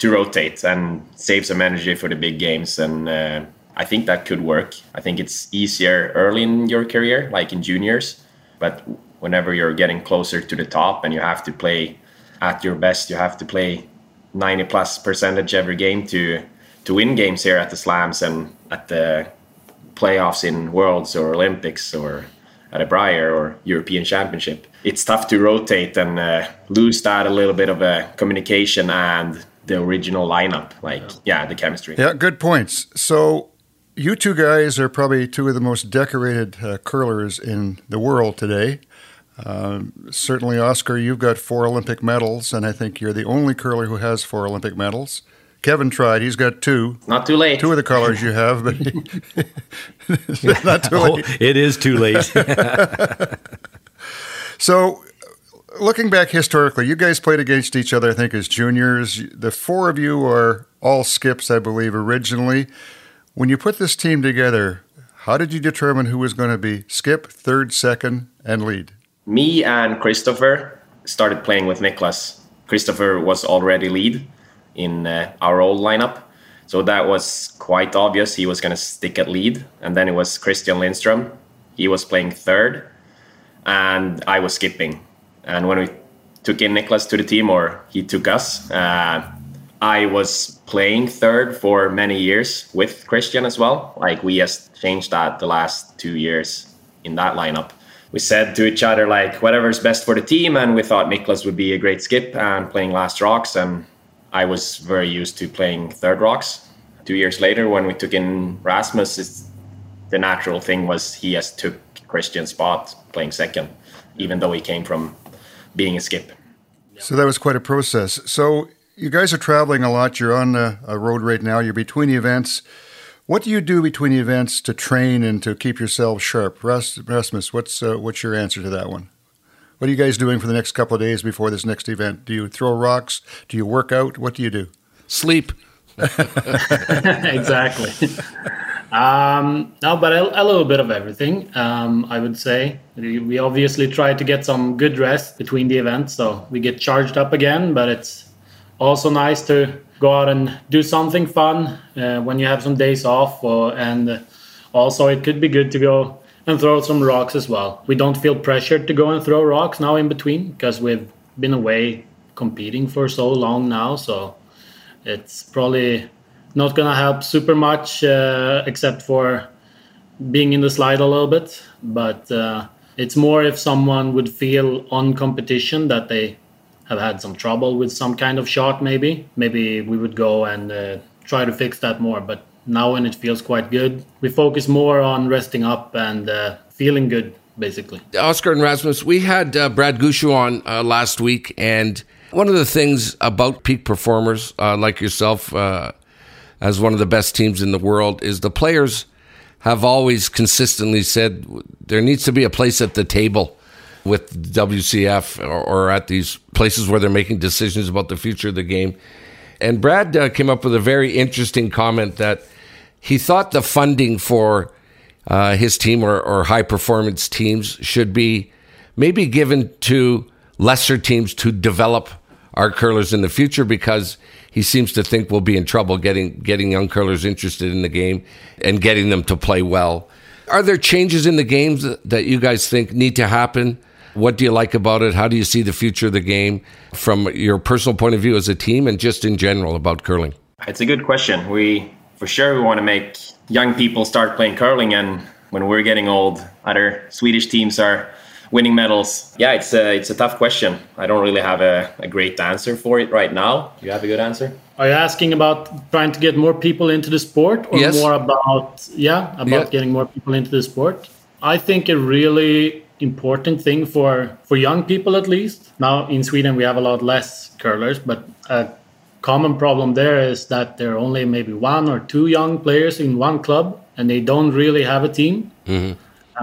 to rotate and save some energy for the big games and uh, I think that could work. I think it's easier early in your career, like in juniors, but whenever you're getting closer to the top and you have to play at your best, you have to play 90 plus percentage every game to to win games here at the slams and at the playoffs in worlds or olympics or at a brier or european championship. It's tough to rotate and uh, lose that a little bit of a communication and the original lineup like yeah the chemistry. Yeah good points. So you two guys are probably two of the most decorated uh, curlers in the world today um, certainly, Oskar, you've got four Olympic medals, and I think you're the only curler who has four Olympic medals. Kevin tried; he's got two. Not too late. Two of the colors you have, but not too late. Oh, it is too late. so, looking back historically, you guys played against each other. I think as juniors. The four of you are all skips, I believe, originally. When you put this team together, how did you determine who was going to be skip, third, second, and lead? Me and Christoffer started playing with Niklas. Christoffer was already lead in uh, our old lineup. So that was quite obvious. He was going to stick at lead. And then it was Christian Lindstrom. He was playing third. And I was skipping. And when we took in Niklas to the team, or he took us, uh, I was playing third for many years with Christian as well. Like we just changed that the last two years in that lineup we said to each other like whatever's best for the team and we thought Niklas would be a great skip and playing last rocks and I was very used to playing third rocks. Two years later when we took in Rasmus the natural thing was he has took Christian's spot playing second even though he came from being a skip. So that was quite a process. So you guys are traveling a lot. You're on a, a road right now. You're between the events. What do you do between the events to train and to keep yourselves sharp? Rasmus, what's uh, what's your answer to that one? What are you guys doing for the next couple of days before this next event? Do you throw rocks? Do you work out? What do you do? Sleep. exactly. Um, no, but a, a, little bit of everything. Um, I would say we obviously try to get some good rest between the events, so we get charged up again. But it's also nice to go out and do something fun uh, when you have some days off. Or, and also, it could be good to go and throw some rocks as well. We don't feel pressured to go and throw rocks now in between because we've been away competing for so long now. So it's probably not to help super much uh, except for being in the slide a little bit. But uh, it's more if someone would feel on competition that they have had some trouble with some kind of shot, maybe, maybe we would go and uh, try to fix that more. But now, when it feels quite good, we focus more on resting up and uh, feeling good, basically. Oskar and Rasmus, we had uh, Brad Gushue on uh, last week, and one of the things about peak performers uh, like yourself, uh, as one of the best teams in the world, is the players have always consistently said there needs to be a place at the table with WCF or, or, at these places where they're making decisions about the future of the game. And Brad uh, came up with a very interesting comment that he thought the funding for uh, his team or, or high performance teams should be maybe given to lesser teams to develop our curlers in the future because he seems to think we'll be in trouble getting getting young curlers interested in the game and getting them to play well. Are there changes in the games that you guys think need to happen what do you like about it? How do you see the future of the game from your personal point of view as a team and just in general about curling? It's a good question. We, for sure, we want to make young people start playing curling. And when we're getting old, other Swedish teams are winning medals. Yeah, it's a, it's a tough question. I don't really have a, a great answer for it right now. Do You have a good answer? Are you asking about trying to get more people into the sport or yes. more about, yeah, about yeah. getting more people into the sport? I think it really important thing for for young people at least. Now in Sweden we have a lot less curlers, but a common problem there is that there are only maybe one or two young players in one club, and they don't really have a team, mm-hmm.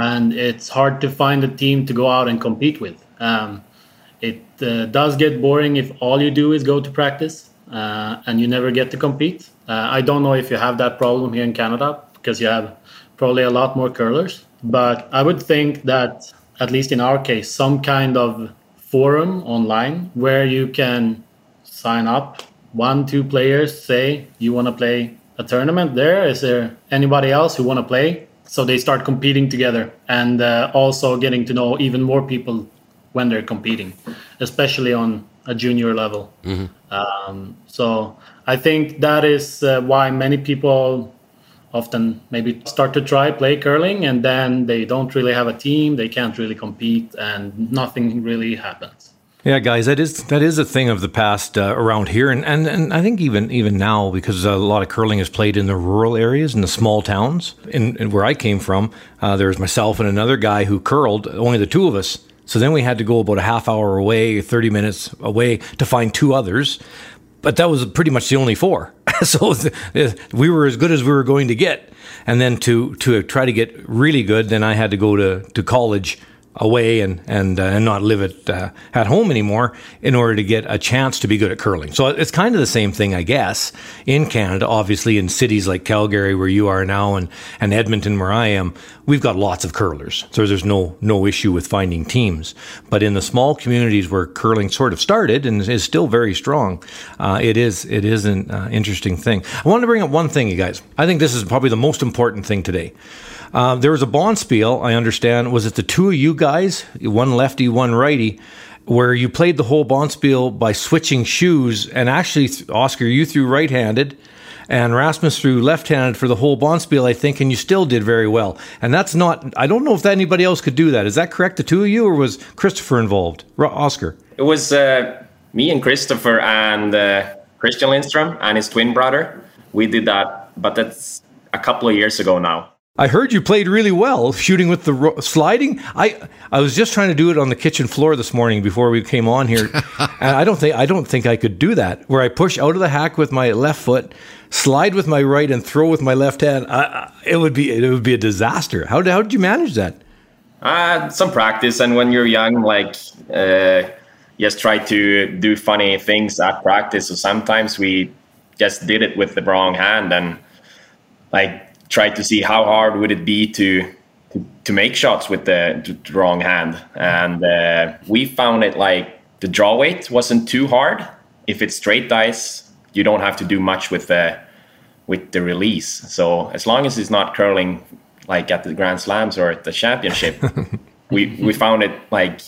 and it's hard to find a team to go out and compete with. Um, it uh, does get boring if all you do is go to practice uh, and you never get to compete. Uh, I don't know if you have that problem here in Canada because you have probably a lot more curlers But I would think that, at least in our case, some kind of forum online where you can sign up one, two players, say you want to play a tournament there. Is there anybody else who want to play? So they start competing together and uh, also getting to know even more people when they're competing, especially on a junior level. Mm-hmm. Um, so I think that is uh, why many people often maybe start to try play curling and then they don't really have a team, they can't really compete, and nothing really happens. Yeah, guys, that is that is a thing of the past uh, around here, and, and and I think even even now because a lot of curling is played in the rural areas in the small towns. In, in where I came from, uh, there was myself and another guy who curled, only the two of us. So then we had to go about a half hour away, thirty minutes away to find two others, but that was pretty much the only four. So we were as good as we were going to get, and then to to try to get really good, then I had to go to to college away and and uh, and not live at uh, at home anymore in order to get a chance to be good at curling. So it's kind of the same thing, I guess, in Canada. Obviously, in cities like Calgary, where you are now, and and Edmonton, where I am, we've got lots of curlers. So there's no no issue with finding teams. But in the small communities where curling sort of started and is still very strong, uh, it is it is an uh, interesting thing. I wanted to bring up one thing, you guys. I think this is probably the most important thing today. Uh, there was a bonspiel, I understand. Was it the two of you guys, one lefty, one righty, where you played the whole bonspiel by switching shoes? And actually, Oskar, you threw right handed, and Rasmus threw left handed for the whole bonspiel, I think, and you still did very well. And that's not, I don't know if anybody else could do that. Is that correct, the two of you, or was Christoffer involved? Oskar? It was uh, me and Christoffer and uh, Christian Lindstrom and his twin brother. We did that, but that's a couple of years ago now. I heard you played really well shooting with the ro- sliding. I I was just trying to do it on the kitchen floor this morning before we came on here, and I don't think I don't think I could do that. Where I push out of the hack with my left foot, slide with my right, and throw with my left hand. I, it would be it would be a disaster. How did how did you manage that? Uh, some practice, and when you're young, like uh, just try to do funny things at practice. So sometimes we just did it with the wrong hand, and like tried to see how hard would it be to to, to make shots with the, the wrong hand, and uh, we found it like the draw weight wasn't too hard. If it's straight dice, you don't have to do much with the with the release. So as long as it's not curling like at the Grand Slams or at the championship, we we found it like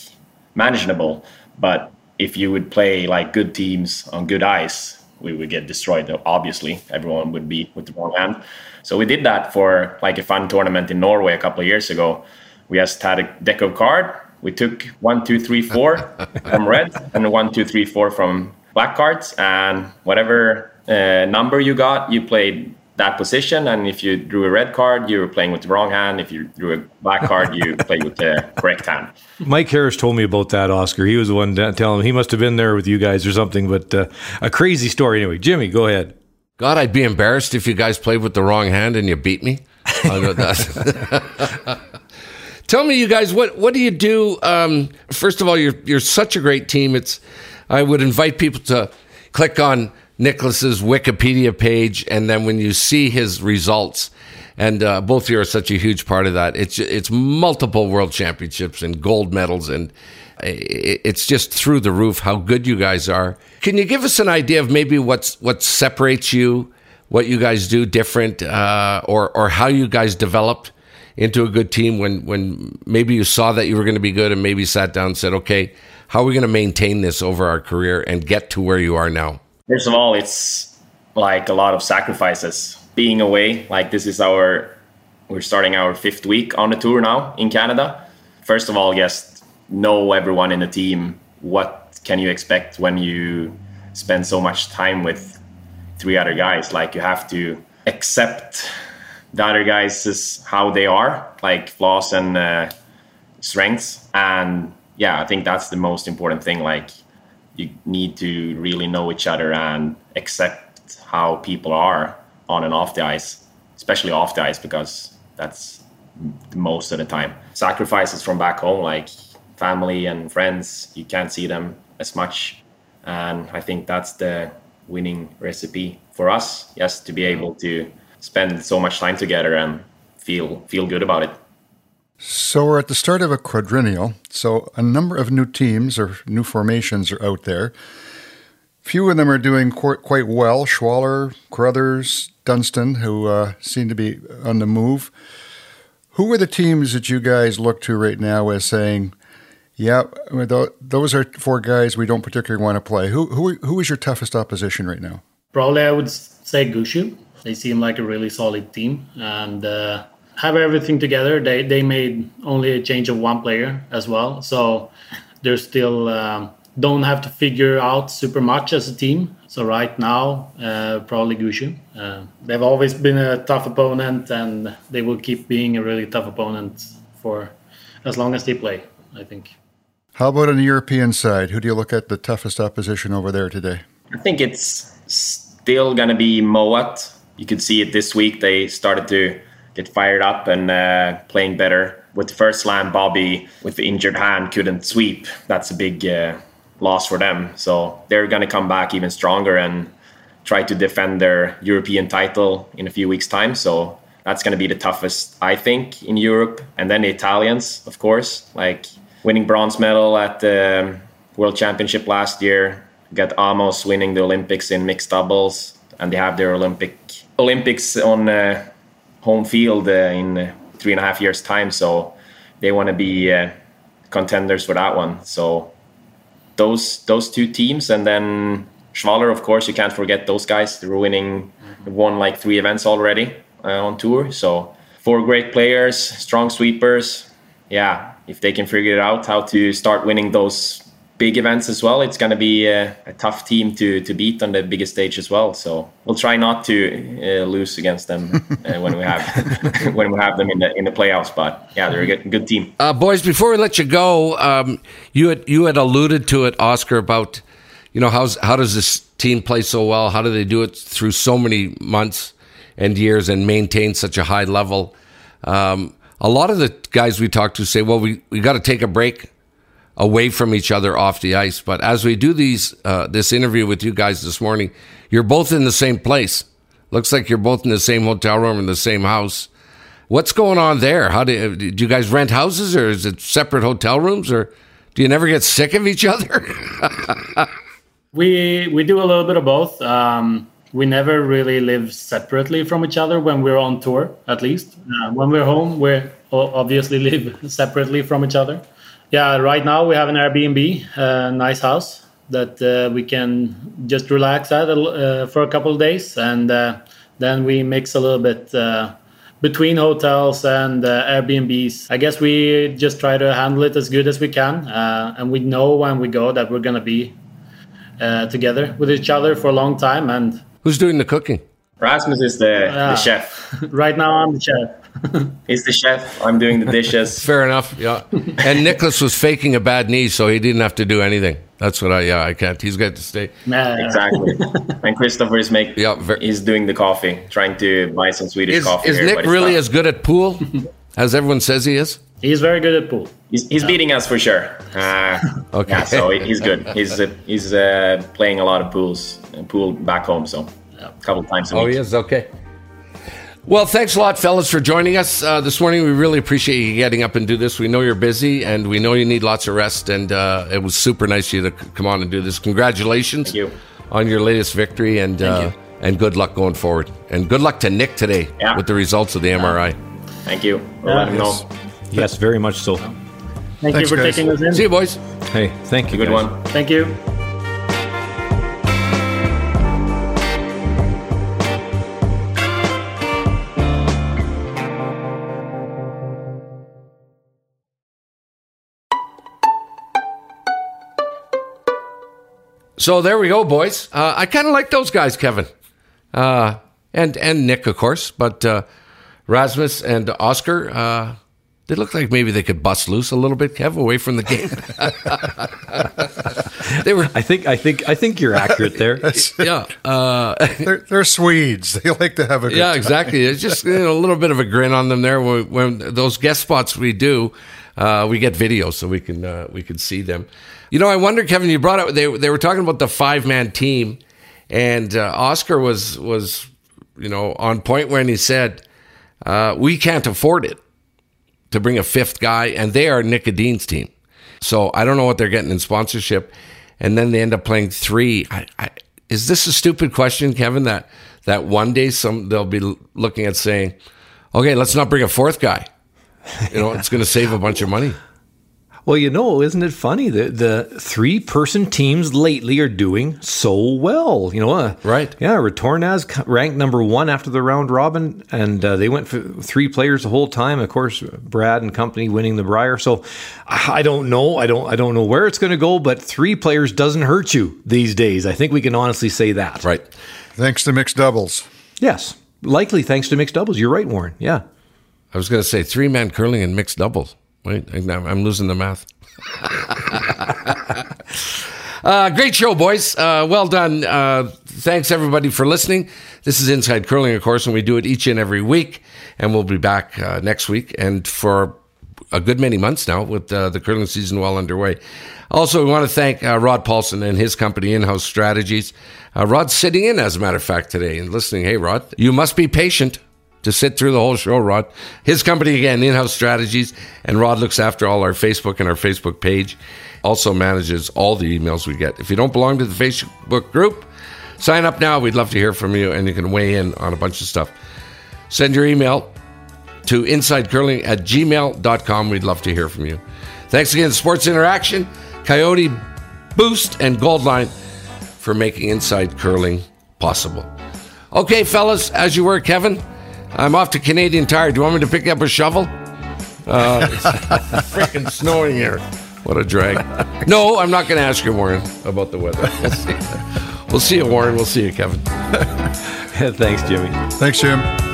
manageable. But if you would play like good teams on good ice, we would get destroyed. Obviously, everyone would be with the wrong hand. So we did that for like a fun tournament in Norway a couple of years ago. We just had a deck of card. We took one, two, three, four from red and one, two, three, four from black cards, and whatever uh, number you got, you played that position. And if you drew a red card, you were playing with the wrong hand. If you drew a black card, you played with the correct hand. Mike Harris told me about that, Oskar. He was the one telling him he must have been there with you guys or something, but uh, a crazy story. Anyway, Jimmy, go ahead. God, I'd be embarrassed if you guys played with the wrong hand and you beat me. Tell me, you guys, what what do you do? Um, first of all, you're you're such a great team. It's I would invite people to click on Niklas's Wikipedia page, and then when you see his results, and uh, both of you are such a huge part of that. It's it's multiple world championships and gold medals, and it's just through the roof how good you guys are. Can you give us an idea of maybe what's what separates you, what you guys do different, uh, or or how you guys developed into a good team when when maybe you saw that you were going to be good and maybe sat down and said, okay, how are we going to maintain this over our career and get to where you are now? First of all, it's like a lot of sacrifices. Being away, like this is our we're starting our fifth week on the tour now in Canada. First of all, yes, know everyone in the team. What can you expect when you spend so much time with three other guys? Like you have to accept the other guys is how they are, like flaws and uh, strengths. And yeah, I think that's the most important thing. Like you need to really know each other and accept how people are on and off the ice, especially off the ice, because that's most of the time. Sacrifices from back home, like family and friends, you can't see them as much. And I think that's the winning recipe for us, yes, to be able to spend so much time together and feel feel good about it. So we're at the start of a quadrennial. So a number of new teams or new formations are out there. Few of them are doing quite, well. Schwaller, Carruthers, Dunstone, who uh, seem to be on the move. Who are the teams that you guys look to right now as saying, yeah, those are four guys we don't particularly want to play. Who who who is your toughest opposition right now? Probably I would say Gushue. They seem like a really solid team and uh, have everything together. They they made only a change of one player as well, so they're still um, don't have to figure out super much as a team. So right now, uh, probably Gushue. Uh, they've always been a tough opponent, and they will keep being a really tough opponent for as long as they play. I think. How about on the European side? Who do you look at the toughest opposition over there today? I think it's still going to be Mouat. You could see it this week. They started to get fired up and uh, playing better. With the first line, Bobby, with the injured hand, couldn't sweep. That's a big uh, loss for them. So they're going to come back even stronger and try to defend their European title in a few weeks' time. So that's going to be the toughest, I think, in Europe. And then the Italians, of course, like winning bronze medal at the World Championship last year. Got Amos winning the Olympics in mixed doubles, and they have their Olympic Olympics on uh, home field uh, in three and a half years' time. So they want to be uh, contenders for that one. So those those two teams, and then Schwaller, of course, you can't forget those guys. They're winning, won like three events already uh, on tour. So four great players, strong sweepers. Yeah, if they can figure it out how to start winning those big events as well, it's going to be a, a, tough team to to beat on the biggest stage as well. So we'll try not to uh, lose against them uh, when we have when we have them in the in the playoffs. But yeah, they're a good, good team. Uh, boys, before we let you go, um, you had you had alluded to it, Oskar, about you know how's how does this team play so well? How do they do it through so many months and years and maintain such a high level? Um, a lot of the guys we talk to say, well, we, we got to take a break away from each other off the ice. But as we do these uh, this interview with you guys this morning, you're both in the same place. Looks like you're both in the same hotel room in the same house. What's going on there? How do, do you guys rent houses, or is it separate hotel rooms, or do you never get sick of each other? we we do a little bit of both. Um, we never really live separately from each other when we're on tour at least. Uh, when we're home we obviously live separately from each other. Yeah right now we have an airbnb a nice house that uh, we can just relax at uh, for a couple of days and uh, then we mix a little bit uh, between hotels and uh, airbnbs. I guess we just try to handle it as good as we can and we know when we go that we're going to be together with each other for a long time and Who's doing the cooking? Rasmus is the, the chef. right now, I'm the chef. He's the chef. I'm doing the dishes. Fair enough. Yeah. and Niklas was faking a bad knee, so he didn't have to do anything. That's what I. Yeah, I can't. He's got to stay. Exactly. and Christoffer is making. Yeah, very, he's doing the coffee, trying to buy some Swedish is, coffee. Is here, Nik really as good at pool as everyone says he is? He's very good at pool. He's, he's beating us for sure. Uh, okay. Yeah, so he's good. He's uh, he's uh, playing a lot of pools, pool back home. So a couple times a oh, week. Oh, yes, okay. Well, thanks a lot, fellas, for joining us uh, this morning. We really appreciate you getting up and do this. We know you're busy, and we know you need lots of rest. And uh, it was super nice of you to come on and do this. Congratulations you. on your latest victory, and uh, and good luck going forward. And good luck to Nik today yeah. with the results of the MRI. Thank you. We'll let him yes. know. Yes, very much so. Thank Thanks, you for guys. taking us in. See you, boys. Hey, thank you. Good guys. one. Thank you. So there we go, boys. Uh, I kind of like those guys, Kevin, uh, and and Nik, of course, but uh, Rasmus and Oskar. Uh, they look like maybe they could bust loose a little bit, Kev, away from the game. they were. I think. I think. I think you're accurate there. yeah. Uh, they're, they're, Swedes. They like to have a. yeah, time. exactly. It's just you know, a little bit of a grin on them there. When, when those guest spots we do, uh, we get video so we can uh, we can see them. You know, I wonder, Kevin. You brought up they they were talking about the five man team, and uh, Oskar was was you know on point when he said uh, we can't afford it. to bring a fifth guy, and they are Nik Edin's team. So I don't know what they're getting in sponsorship, and then they end up playing three. I, I, is this a stupid question, Kevin? That that one day some they'll be looking at saying, "Okay, let's not bring a fourth guy." You know, it's going to save a bunch of money. Well, you know, isn't it funny that the three person teams lately are doing so well? You know, uh, right? Yeah, Retornaz ranked number one after the round robin, and uh, they went for three players the whole time. Of course, Brad and company winning the Brier. So I don't know. I don't. I don't know where it's going to go, but three players doesn't hurt you these days. I think we can honestly say that. Right. Thanks to mixed doubles. Yes, likely thanks to mixed doubles. You're right, Warren. Yeah. I was going to say three man curling and mixed doubles. Wait, I'm losing the math. uh, great show, boys. Uh, well done. Uh, thanks, everybody, for listening. This is Inside Curling, of course, and we do it each and every week. And we'll be back uh, next week and for a good many months now with uh, the curling season well underway. Also, we want to thank uh, Rod Paulson and his company, In House Strategies. Rod's sitting in, as a matter of fact, today and listening. Hey, Rod, you must be patient to sit through the whole show, Rod. His company, again, In House Strategies, and Rod looks after all our Facebook and our Facebook page. Also manages all the emails we get. If you don't belong to the Facebook group, sign up now. We'd love to hear from you, and you can weigh in on a bunch of stuff. Send your email to insidecurling at gmail.com. We'd love to hear from you. Thanks again, Sports Interaction, Coyote Boost, and Goldline for making Inside Curling possible. Okay, fellas, as you were, Kevin. I'm off to Canadian Tire. Do you want me to pick up a shovel? Uh, it's freaking snowing here. What a drag. No, I'm not going to ask you, Warren, about the weather. We'll see. We'll see you, Warren. We'll see you, Kevin. Thanks, Jimmy. Thanks, Jim.